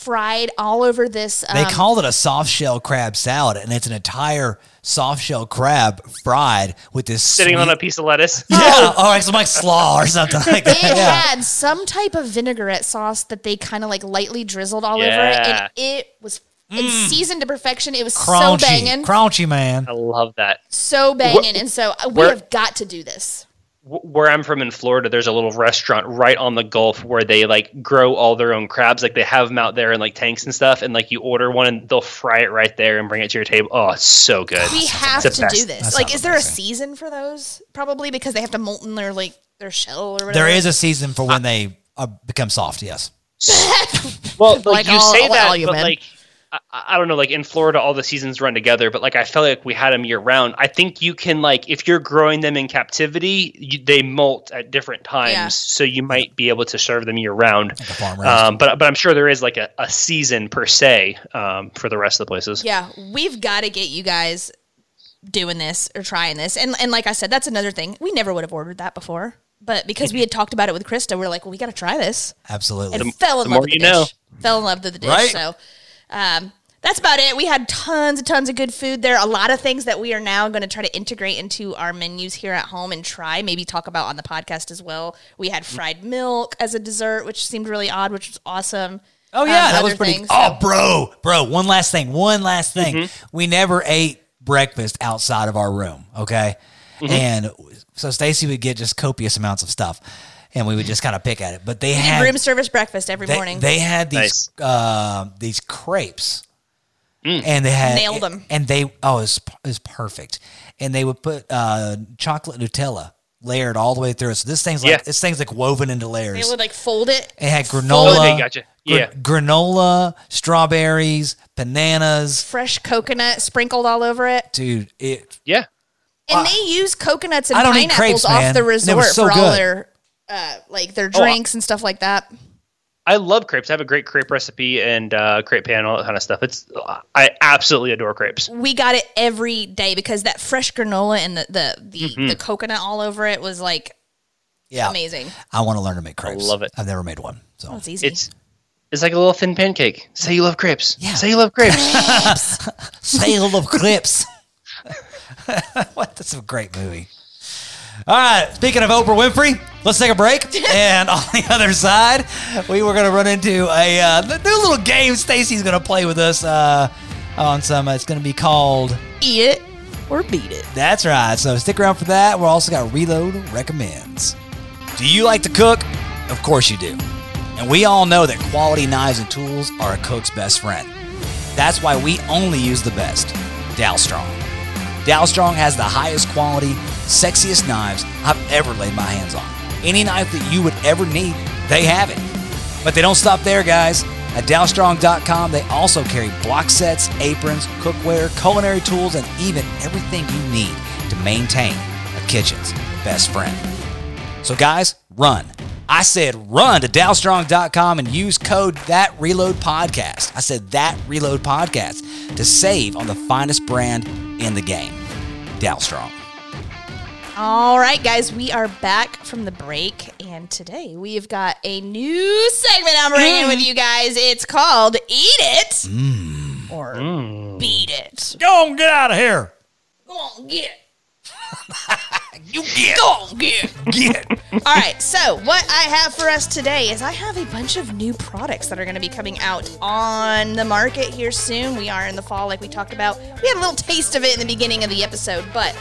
fried all over this. Um, They called it a soft shell crab salad, and it's an entire soft shell crab fried with this Sitting on a piece of lettuce. yeah, or like some like slaw or something like that. it Yeah. had some type of vinaigrette sauce that they kind of like lightly drizzled all over it, and it was it's seasoned to perfection. It was so Crunchy, banging, crunchy man. I love that. so banging, and so uh, we where- have got to do this. Wh- Where I'm from in Florida, there's a little restaurant right on the Gulf where they like grow all their own crabs. Like they have them out there in like tanks and stuff, and like you order one and they'll fry it right there and bring it to your table. Oh, it's so good. We have to best. do this. That like, is there a season for those? Probably because they have to molten their like their shell or whatever. There is a season for when they uh, become soft. Yes. Well, like, Like you all- say all- that, all you but men. like I, I don't know, like in Florida, all the seasons run together. But like I felt like we had them year round. I think you can like if you're growing them in captivity, you, they molt at different times, Yeah. so you might be able to serve them year round. a farm raised. Um, but but I'm sure there is like a, a season per se um, for the rest of the places. Yeah, we've got to get you guys doing this or trying this. And and like I said, that's another thing. We never would have ordered that before. But because we had talked about it with Krista, we are like, well, we got to try this. Absolutely. And fell in the love more with the you dish. know. Fell in love with the dish. Right. So um, that's about it. We had tons and tons of good food there. A lot of things that we are now going to try to integrate into our menus here at home and try, maybe talk about on the podcast as well. We had fried milk as a dessert, which seemed really odd, which was awesome. Oh yeah, Um, that was pretty. things, oh, so- bro, bro. One last thing. One last thing. Mm-hmm. We never ate breakfast outside of our room. Okay, Mm-hmm. and so Stacy would get just copious amounts of stuff, and we would just kind of pick at it. But they We had room service breakfast every they, morning. they had these Nice. uh, these crepes, Mm. and they had nailed them. And they oh, it was, it was perfect. And they would put uh, chocolate Nutella layered all the way through. So this thing's like Yeah. this thing's like woven into layers. They would like fold it. It had fold granola. Okay, gotcha. gr- Yeah. granola, strawberries, bananas. fresh coconut sprinkled all over it. Dude, it Yeah. And they use coconuts and I don't pineapples crepes, off the They were resort so for all good. their uh, like their Oh, drinks and stuff like that. I love crepes. I have a great crepe recipe and uh, crepe pan, all that kind of stuff. It's I absolutely adore crepes. We got it every day because that fresh granola and the the the, Mm-hmm. the coconut all over it was like yeah. amazing. I want to learn to make crepes. I love it. I've never made one. So Oh, it's easy. It's it's like a little thin pancake. Say you love crepes. Yeah. Say you love crepes. sale of clips. what? That's a great movie. All right. Speaking of Oprah Winfrey, let's take a break. and on the other side, we were going to run into a uh, new little game. Stacy's going to play with us uh, on some. It's going to be called. Eat it or beat it. That's right. So stick around for that. We're also got Reload recommends. Do you like to cook? Of course you do. And we all know that quality knives and tools are a cook's best friend. That's why we only use the best Dalstrong. Dalstrong has the highest quality, sexiest knives I've ever laid my hands on. Any knife that you would ever need, they have it. But they don't stop there, guys. At Dalstrong.com, they also carry block sets, aprons, cookware, culinary tools, and even everything you need to maintain a kitchen's best friend. So, guys, run. I said run to Dalstrong.com and use code That Reload Podcast. I said That Reload Podcast to save on the finest brand in the game, Dalstrong. All right, guys, we are back from the break, and today we've got a new segment I'm bringing with mm. you guys. It's called "Eat It" mm. or mm. "Beat It." Go on, get out of here. Go on, get. You get. Go get. Get. All right, so what I have for us today is I have a bunch of new products that are going to be coming out on the market here soon. We are in the fall, like we talked about. We had a little taste of it in the beginning of the episode, but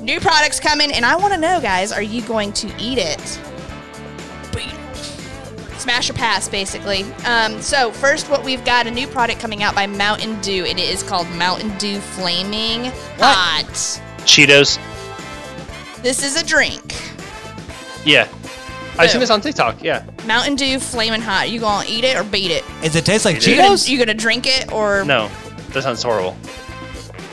new products coming, and I want to know, guys, are you going to eat it? Smash or pass, basically. Um, so first, what we've got a new product coming out by Mountain Dew, and it is called Mountain Dew Flaming Hot. Cheetos. This is a drink. Yeah. I've seen this on TikTok. Yeah. Mountain Dew Flaming Hot. You gonna eat it or beat it? Does it taste like It is. You gonna, Cheetos? you gonna drink it or No, that sounds horrible.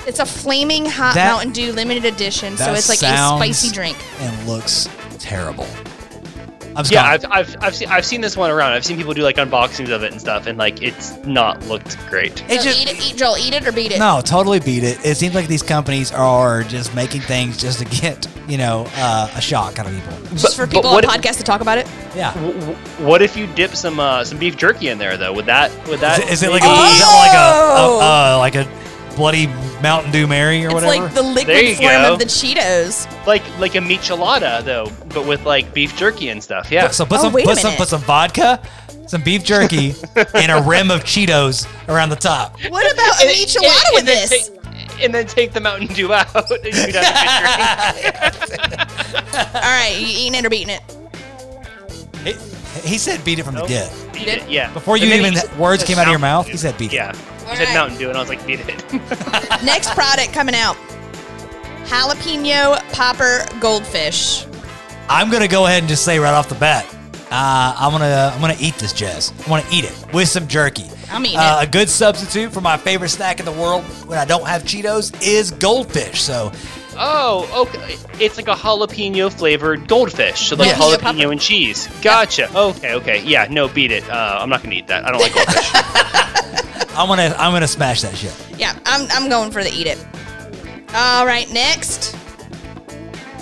it's a flaming hot That- Mountain Dew limited edition, so That it's like a sounds spicy drink. And looks terrible. I'm just Yeah, I've, I've, I've seen I've seen this one around. I've seen people do like unboxings of it and stuff, and like it's not looked great. It So just- eat it, eat Joel, eat it or beat it. No, totally beat it. It seems like these companies are just making things just to get, you know, uh, a shock out of people. Just for people on what- podcasts to talk about it. Yeah. W- w- What if you dip some uh, some beef jerky in there though? Would that would that Is it, is it like a, Oh! is that like a, a uh, like a bloody Mountain Dew Mary or It's whatever? It's like the liquid form go. of the Cheetos. like like a michelada though, but with like beef jerky and stuff? Yeah. so put Oh, some wait a put some put some vodka, some beef jerky, and a rim of Cheetos around the top. What about a And- enchilada and- with and this? take- and then take the Mountain Dew out. and you'd have a good drink. All right, you eating it or beating it? He, he said beat it from Nope. the get. Beat it, yeah. Before you even he words came out of your mouth, he said beat it. Yeah. He All said right. Mountain Dew, and I was like, beat it. Next product coming out: jalapeno popper goldfish. I'm gonna go ahead and just say right off the bat, uh, I'm gonna I'm gonna eat this, Jess. I want to eat it with some jerky. I'm eating uh, it. A good substitute for my favorite snack in the world when I don't have Cheetos is goldfish. So oh, okay. It's like a jalapeno flavored goldfish. So like Yeah. jalapeno Popper. and cheese. Gotcha. Okay, okay. Yeah, no, beat it. Uh, I'm not gonna eat that. I don't like goldfish. I'm gonna I'm gonna smash that shit. Yeah, I'm, I'm going for the eat it. All right, next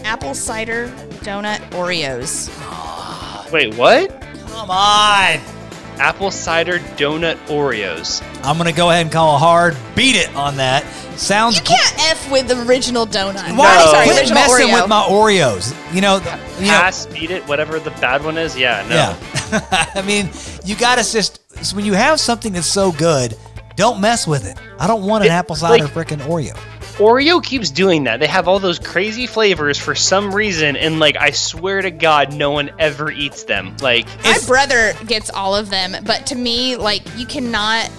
apple cider donut Oreos. Wait, what? Come on. Apple cider donut Oreos. I'm gonna go ahead and call a hard beat it on that. Sounds You can't f with the original donut. Why? No. Sorry, Quit original messing Oreo. with my Oreos. You know, you know beat it, whatever the bad one is. Yeah, no. Yeah. I mean, you gotta just when you have something that's so good, don't mess with it. I don't want an It- apple cider like- frickin' Oreo. Oreo keeps doing that. They have all those crazy flavors for some reason, and like I swear to God, no one ever eats them. Like My brother gets all of them, but to me, like you cannot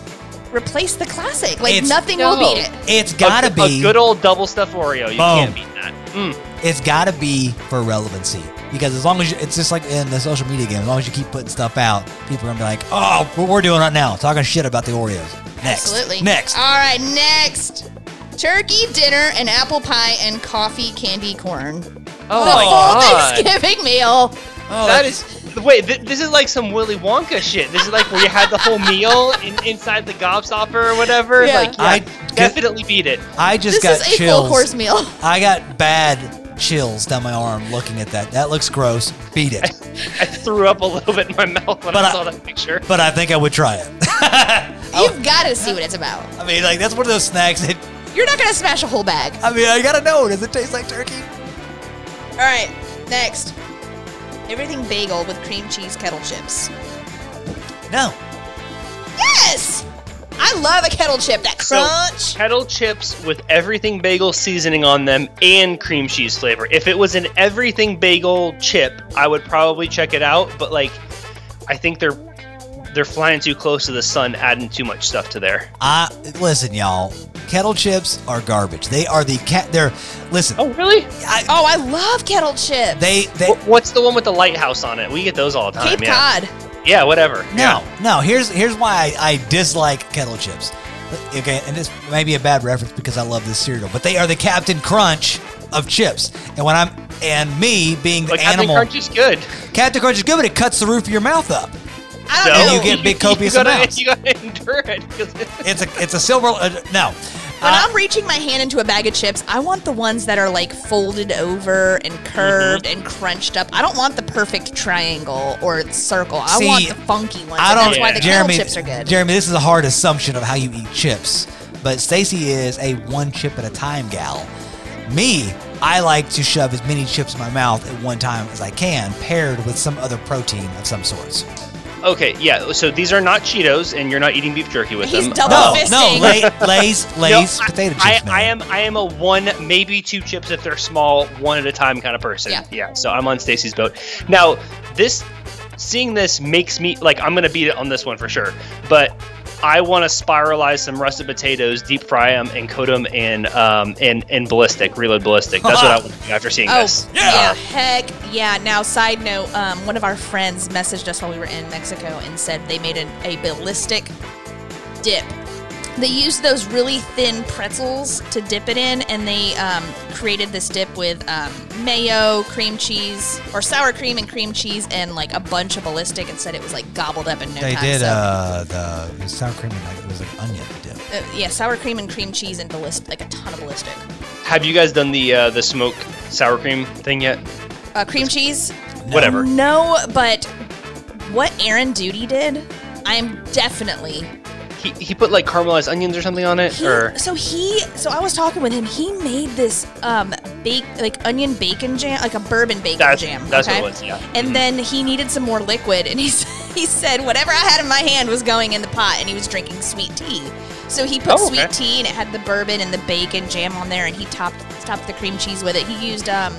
replace the classic. Like nothing No. will beat it. It's gotta be a good old double stuffed Oreo. You Boom. can't beat that. Mm. it's gotta be for relevancy. Because as long as you, it's just like in the social media game, as long as you keep putting stuff out, people are gonna be like, "Oh, what we're doing right now, talking shit about the Oreos." Next, Absolutely. next. All right, next. Turkey dinner and apple pie and coffee candy corn. Oh the my full God. Thanksgiving meal. Oh, that's- is wait. Th- this is like some Willy Wonka shit. This is like where you had the whole meal in, inside the gobstopper or whatever. Yeah. Like, yeah, I- definitely beat it. I just This got is a chills. full course meal. I got bad chills down my arm looking at that. That looks gross. Beat it. I threw up a little bit in my mouth when But I I- saw that picture. but I think I would try it. You've got to see what it's about. I mean, like that's one of those snacks that You're not gonna smash a whole bag. I mean, I gotta know. Does it taste like turkey? All right, next. Everything bagel with cream cheese kettle chips. No. Yes, I love a kettle chip. That So- crunch. Kettle chips with everything bagel seasoning on them and cream cheese flavor. If it was an everything bagel chip, I would probably check it out. But like, I think they're they're flying too close to the sun, adding too much stuff to there. I listen, y'all. Kettle chips are garbage. They are the cat. They're listen. Oh, really? I, oh, I love kettle chips. they they Wh- What's the one with the lighthouse on it? We get those all the time. Cape yeah. Cod. Yeah, whatever. no no. Here's here's why I, I dislike kettle chips. Okay, and this may be a bad reference because I love this cereal, but they are the Captain Crunch of chips. And when I'm and me being the Like Captain animal, Crunch is good. Captain Crunch is good, but it cuts the roof of your mouth up. I So don't know. you get big copious you gotta, amounts. You gotta endure it. 'cause it- It's a it's a silver. Uh, no, When Uh, I'm reaching my hand into a bag of chips, I want the ones that are like folded over and curved Mm-hmm. and crunched up. I don't want the perfect triangle or circle. I See, want the funky ones. I don't. That's why the Jeremy, chips are good. Jeremy, this is a hard assumption of how you eat chips, but Stacy is a one chip at a time gal. Me, I like to shove as many chips in my mouth at one time as I can, paired with some other protein of some sorts. Okay, yeah. So these are not Cheetos, and you're not eating beef jerky with He's them. double No, fisting. no, Lay, Lay's, No, Lay's I- potato chips. I, man. I am I am a one maybe two chips if they're small one at a time kind of person. Yeah. Yeah. So I'm on Stacy's boat. Now this seeing this makes me like I'm gonna beat it on this one for sure. But I want to spiralize some russet potatoes, deep fry them, and coat them in um in in ballistic, reload ballistic. That's what I want to do after seeing Oh, this. yeah. heck yeah. Now, side note, um, one of our friends messaged us while we were in Mexico and said they made an, a ballistic dip they used those really thin pretzels to dip it in, and they um, created this dip with um, mayo, cream cheese, or sour cream and cream cheese, and like a bunch of ballistic, and said it was like gobbled up in no They time. did so, uh, the sour cream and like it was like onion dip. uh, yeah, sour cream and cream cheese and ballistic, like a ton of ballistic. Have you guys done the uh, the smoke sour cream thing yet? Uh, cream cheese? Whatever. No, but what Aaron Duty did, I am definitely He, he put like caramelized onions or something on it, He, or so he, so I was talking with him. He made this um bake like onion bacon jam, like a bourbon bacon That's- jam. that's what it was, yeah. Mm-hmm. And then he needed some more liquid, and he he said whatever I had in my hand was going in the pot, and he was drinking sweet tea. So he put Oh, okay. sweet tea, and it had the bourbon and the bacon jam on there, and he topped topped the cream cheese with it. He used um.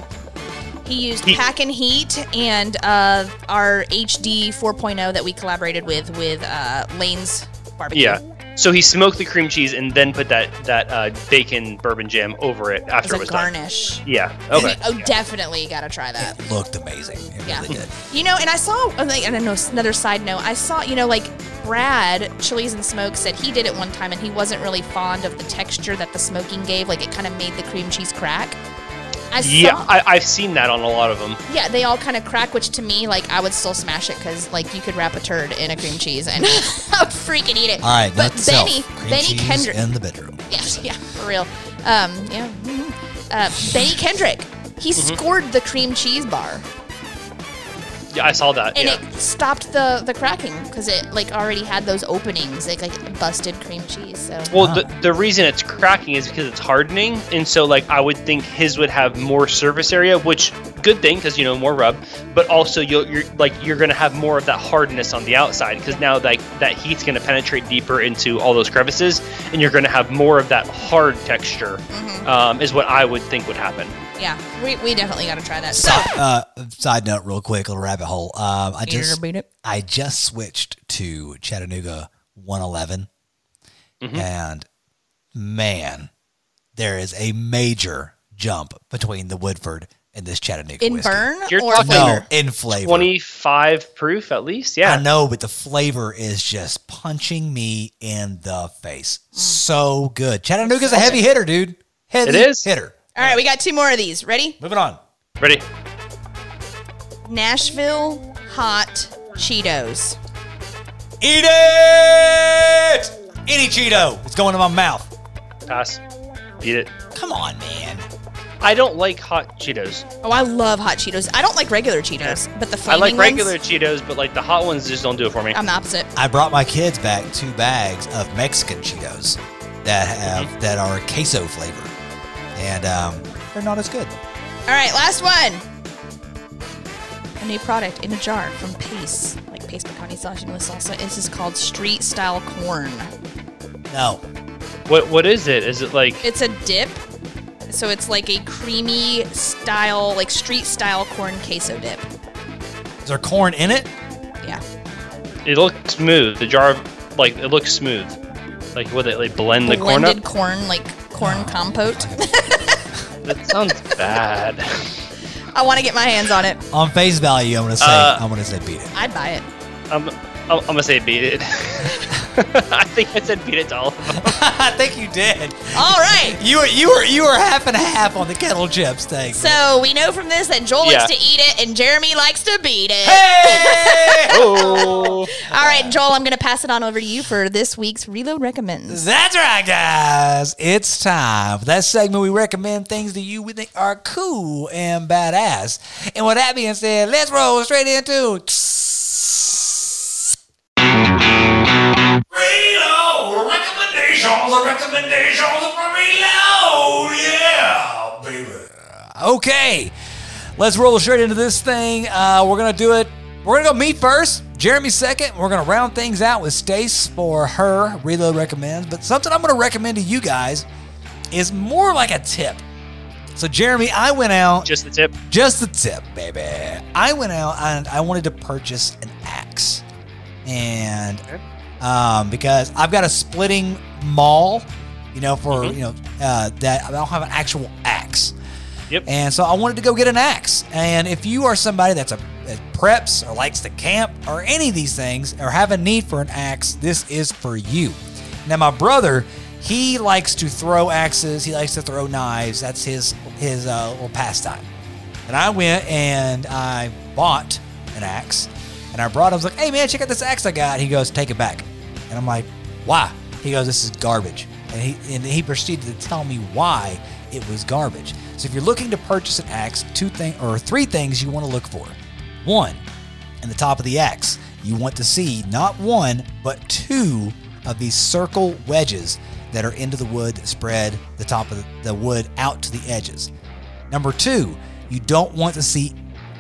He used Heat. Pack and Heat and uh, our HD 4.0 that we collaborated with with uh, Lane's barbecue. yeah. So he smoked the cream cheese and then put that that uh, bacon bourbon jam over it as after a it was done. garnish. Yeah. Okay. Oh, definitely got to try that. It looked amazing. It Yeah. really did. You know, and I saw, like, I know, another side note. I saw, you know, like Brad, Chiles and Smoke, said he did it one time and he wasn't really fond of the texture that the smoking gave. Like, it kind of made the cream cheese crack. I Yeah, saw, I, I've seen that on a lot of them. yeah, they all kind of crack, which to me, like, I would still smash it because, like, you could wrap a turd in a cream cheese and I would freaking eat it. All right, but note to self, Benny, cream Benny Kendrick, in the bedroom. Yes, yeah, for real. Um, yeah. mhm. Uh, Benny Kendrick, he Mm-hmm. scored the cream cheese bar. Yeah, I saw that. and yeah. it stopped the the cracking because it like already had those openings like like busted cream cheese so Well, the, the reason it's cracking is because it's hardening, and so like I would think his would have more surface area, which good thing because you know more rub, but also you'll, you're like you're gonna have more of that hardness on the outside because now like that heat's gonna penetrate deeper into all those crevices, and you're gonna have more of that hard texture. Mm-hmm. Um, is what I would think would happen. Yeah we, we definitely got to try that so uh, side note, real quick, little rabbit hole. Um, I Eat it or just beat it. I just switched to Chattanooga 111, Mm-hmm. and man, there is a major jump between the Woodford and this Chattanooga in whiskey. burn You're or talking- No, flavor in flavor. Twenty five proof at least. Yeah. I know, but the flavor is just punching me in the face. So good. Chattanooga's a heavy hitter, dude. Heavy It is. hitter. All right we got two more of these ready Moving on. Ready? nashville hot cheetos Eat it! Any Cheeto. It's going in my mouth. Pass. Eat it. Come on, man. I don't like hot Cheetos. oh i love hot cheetos i don't like regular cheetos but the I flaming like regular ones, Cheetos, but like the hot ones just don't do it for me. i'm the opposite I brought my kids back two bags of Mexican Cheetos that have mm-hmm. that are queso flavor, and um, they're not as good. all right last one a new product in a jar from pace like pace picante sauce with salsa this is called street style corn No, What what is it? Is it like It's a dip. So it's like a creamy style, like street style corn queso dip. is there corn in it? Yeah. it looks smooth? The jar, like it looks smooth. Like what they like blend the corn Blended up. corn, like corn compote. That sounds bad. I want to get my hands on it. On face value, I'm gonna say Uh, I'm gonna say beat it. I'd buy it. I'm, I'm, I'm gonna say beat it. I think I said beat it to all of them. I think you did. All right. You were you were you were half and a half on the kettle chips thing. So we know from this that Joel Yeah. likes to eat it and Jeremy likes to beat it. Hey! Oh, All right, Joel, I'm going to pass it on over to you for this week's Reload Recommends. That's right, guys. It's time for that segment. We recommend things to you we think are cool and badass. And with that being said, let's roll straight into Reload recommendations. Recommendations from Reload. Yeah, baby. Okay, let's roll straight into this thing. Uh, we're gonna do it. We're gonna go me first. Jeremy second. We're gonna round things out with Stace for her reload recommends. But something I'm gonna recommend to you guys is more like a tip. So Jeremy, I went out just the tip. just the tip, baby. I went out and I wanted to purchase an axe, and um, because I've got a splitting maul, you know, for Mhm. you know uh, that I don't have an actual axe. Yep. And so I wanted to go get an axe. And if you are somebody that's a that preps or likes to camp or any of these things or have a need for an axe, this is for you. Now my brother, he likes to throw axes. He likes to throw knives. That's his his uh, little pastime. And I went and I bought an axe, and I brought him. I was like, "Hey man, check out this axe I got." He goes, "Take it back," and I'm like, "Why?" He goes, "This is garbage," and he and he proceeded to tell me why it was garbage. So if you're looking to purchase an axe, two thing or three things you want to look for. One, in the top of the axe, you want to see not one but two of these circle wedges that are into the wood that spread the top of the wood out to the edges. Number two, you don't want to see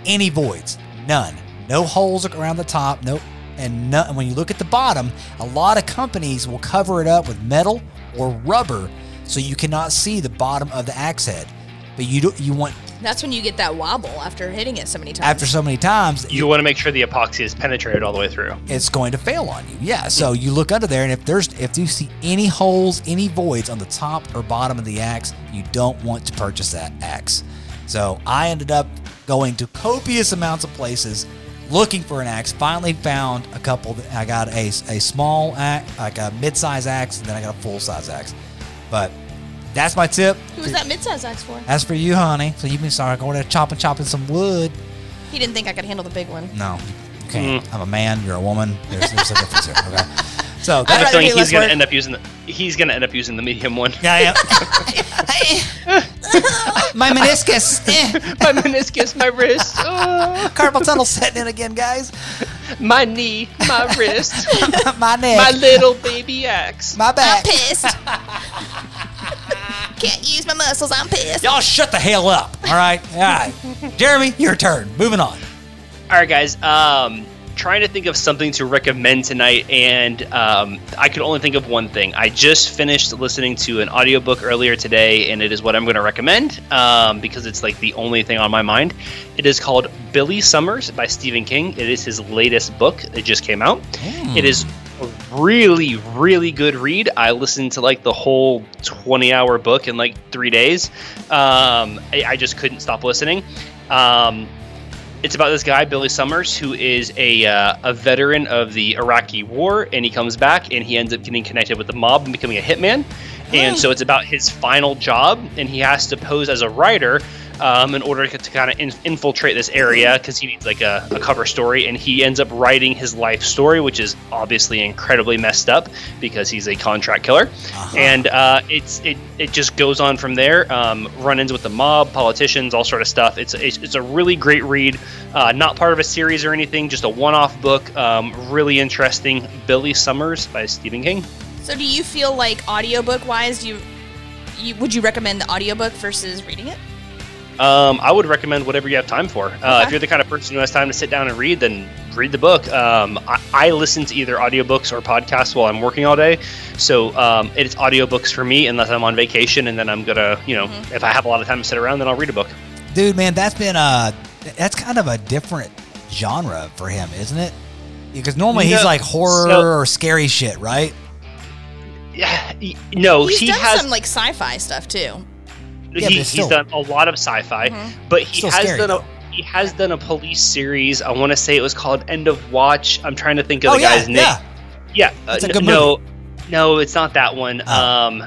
any voids, none, no holes around the top, no, and, no, when you look at the bottom, a lot of companies will cover it up with metal or rubber so you cannot see the bottom of the axe head. But you do, you want That's when you get that wobble after hitting it so many times. after so many times, You want to make sure the epoxy is penetrated all the way through. it's going to fail on you. Yeah. So you look under there, and if there's if you see any holes, any voids on the top or bottom of the axe, you don't want to purchase that axe. So I ended up going to copious amounts of places looking for an axe. Finally found a couple. That I got a, a small axe, like a mid-size axe, and then I got a full-size axe. But that's my tip. Who was that mid-size axe for? That's for you, honey. So you can start going to chopping, chopping some wood. He didn't think I could handle the big one. No, you can't. Mm. I'm a man. You're a woman. There's, there's a difference here. Okay. So I'd that, rather I feel do like he's gonna end up using the he's gonna end up using the medium one. yeah, yeah. my meniscus, my meniscus, my wrist, oh, carpal tunnel setting in again, guys. my knee, my wrist, my neck, my little baby axe. my back. I'm back. pissed. Can't use my muscles. I'm pissed. Y'all shut the hell up. All right, all right. Jeremy, your turn. Moving on. All right, guys. Um, trying to think of something to recommend tonight, and um, I could only think of one thing. I just finished listening to an audiobook earlier today, and it is what I'm going to recommend um, because it's like the only thing on my mind. It is called Billy Summers by Stephen King. It is his latest book. It just came out. It is a really, really good read. I listened to like the whole 20 hour book in like three days. Um, I, I just couldn't stop listening. Um, it's about this guy Billy Summers who is a uh, a veteran of the Iraqi War, and he comes back and he ends up getting connected with the mob and becoming a hitman. And so it's about his final job, and he has to pose as a writer um, in order to, to kind of in, infiltrate this area because he needs like a, a cover story. And he ends up writing his life story, which is obviously incredibly messed up because he's a contract killer. And uh, it's it, it just goes on from there. Um, run-ins with the mob, politicians, all sort of stuff. It's it's, it's a really great read. Uh, not part of a series or anything, just a one-off book. Um, really interesting. Billy Summers by Stephen King. So do you feel like audiobook wise, do you, you would you recommend the audiobook versus reading it? Um, I would recommend whatever you have time for. Uh, Okay. If you're the kind of person who has time to sit down and read, then read the book. Um, I, I listen to either audiobooks or podcasts while I'm working all day. So um, it's audiobooks for me unless I'm on vacation and then I'm going to, you know, Mm-hmm. if I have a lot of time to sit around, then I'll read a book. Dude, man, that's been a that's kind of a different genre for him, isn't it? Because normally he's like horror so- or scary shit, right? Yeah, no, He's he done has some like sci-fi stuff too. Yeah, he, he's done a lot of sci-fi, but he Still has scary, done a he has done a police series. I want to say it was called End of Watch. I'm trying to think of oh the yeah, guy's name. yeah. Yeah, uh, no, no, it's not that one. Oh. Um,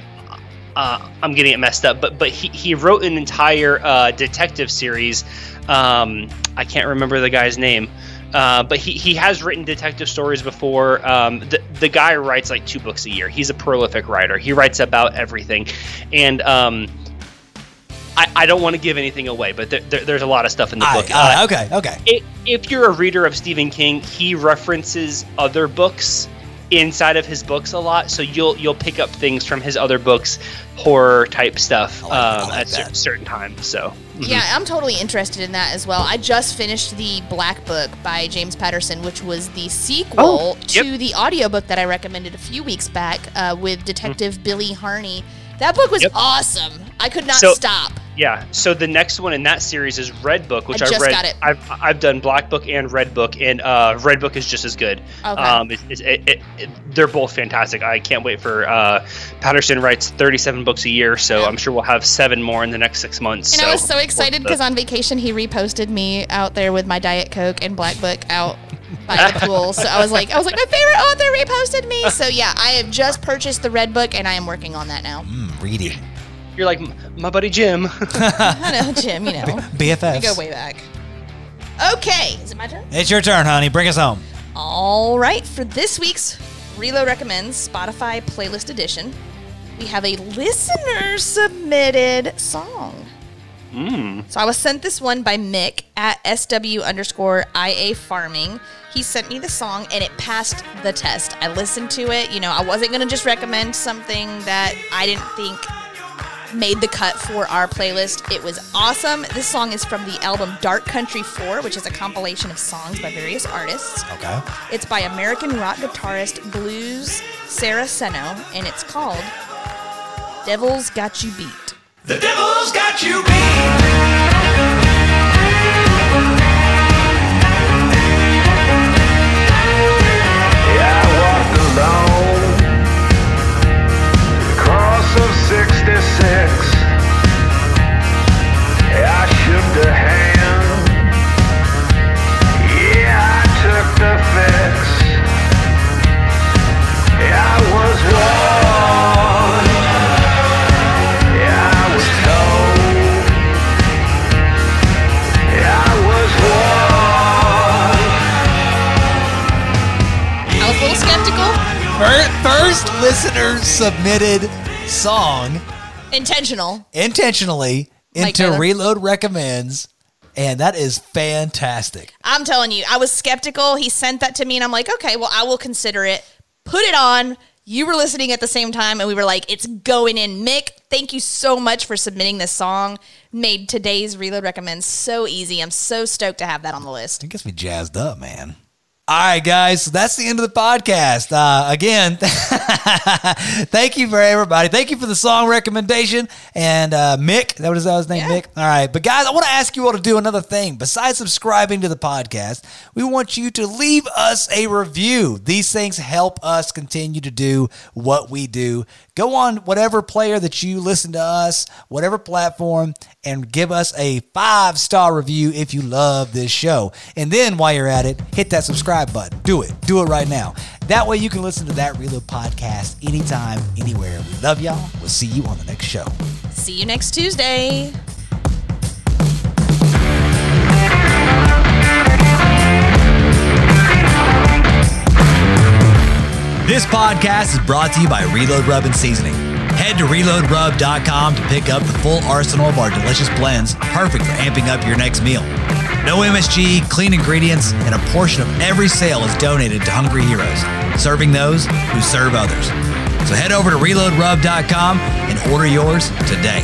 uh, I'm getting it messed up, but but he, he wrote an entire uh, detective series. Um, I can't remember the guy's name, uh, but he, he has written detective stories before. Um, the the guy writes like two books a year. He's a prolific writer. He writes about everything, and um, I, I don't want to give anything away, but there, there, there's a lot of stuff in the All book. right, all right, Uh, okay, okay. i- if you're a reader of Stephen King, he references other books inside of his books a lot, so you'll you'll pick up things from his other books, horror type stuff like- um, like at that. certain times. So Yeah, I'm totally interested in that as well. I just finished the Black Book by James Patterson, which was the sequel Oh, yep. to the audiobook that I recommended a few weeks back uh, with Detective Billy Harney. That book was Yep. awesome. I could not So- stop. yeah, so the next one in that series is Red Book, which I I, just read. got it. I've I've done Black Book and Red Book, and uh, Red Book is just as good. Okay. Um, it's, it's, it, it, it- they're both fantastic. I can't wait for uh, Patterson writes 37 books a year, so Yeah. I'm sure we'll have seven more in the next six months. And I was so excited because on vacation he reposted me out there with my Diet Coke and Black Book out by the pool. So I was like, I was like, my favorite author reposted me. So yeah, I have just purchased the red book and I am working on that now. Mm, reading. You're like my buddy Jim. I know, Jim. You know, BFFs. we go way back. Okay, is it my turn? It's your turn, honey. Bring us home. All right, for this week's Reload Recommends Spotify Playlist Edition, we have a listener submitted song. Hmm. So I was sent this one by Mick at SW underscore IA Farming. He sent me the song and it passed the test. I listened to it. You know, I wasn't going to just recommend something that I didn't think made the cut for our playlist. It was awesome. This song is from the album Dark Country 4, which is a compilation of songs by various artists. Okay. It's by American rock guitarist Blues Saraceno, and it's called Devil's Got You Beat. The devil's got you beat. Submitted song intentional. intentionally into Reload Recommends, and that is fantastic. I'm telling you, I was skeptical. He sent that to me, and I'm like, okay, well, I will consider it. Put it on. You were listening at the same time, and we were like, it's going in. Mick, thank you so much for submitting this song. Made today's Reload Recommends so easy. I'm so stoked to have that on the list. It gets me jazzed up, man. All right, guys. So that's the end of the podcast. Uh, again, thank you for everybody. Thank you for the song recommendation. And uh, Mick, that was that was his name, Yeah. Mick. All right, but guys, I want to ask you all to do another thing. Besides subscribing to the podcast, we want you to leave us a review. These things help us continue to do what we do. Go on whatever player that you listen to us, whatever platform, and give us a five star review if you love this show. And then while you're at it, hit that subscribe button. Do it. Do it right now. That way you can listen to that Reload podcast anytime, anywhere. We love y'all. We'll see you on the next show. See you next Tuesday. This podcast is brought to you by Reload Rub and Seasoning. Head to reloadrub.com to pick up the full arsenal of our delicious blends, perfect for amping up your next meal. No MSG, clean ingredients, and a portion of every sale is donated to Hungry Heroes, serving those who serve others. So head over to reloadrub.com and order yours today.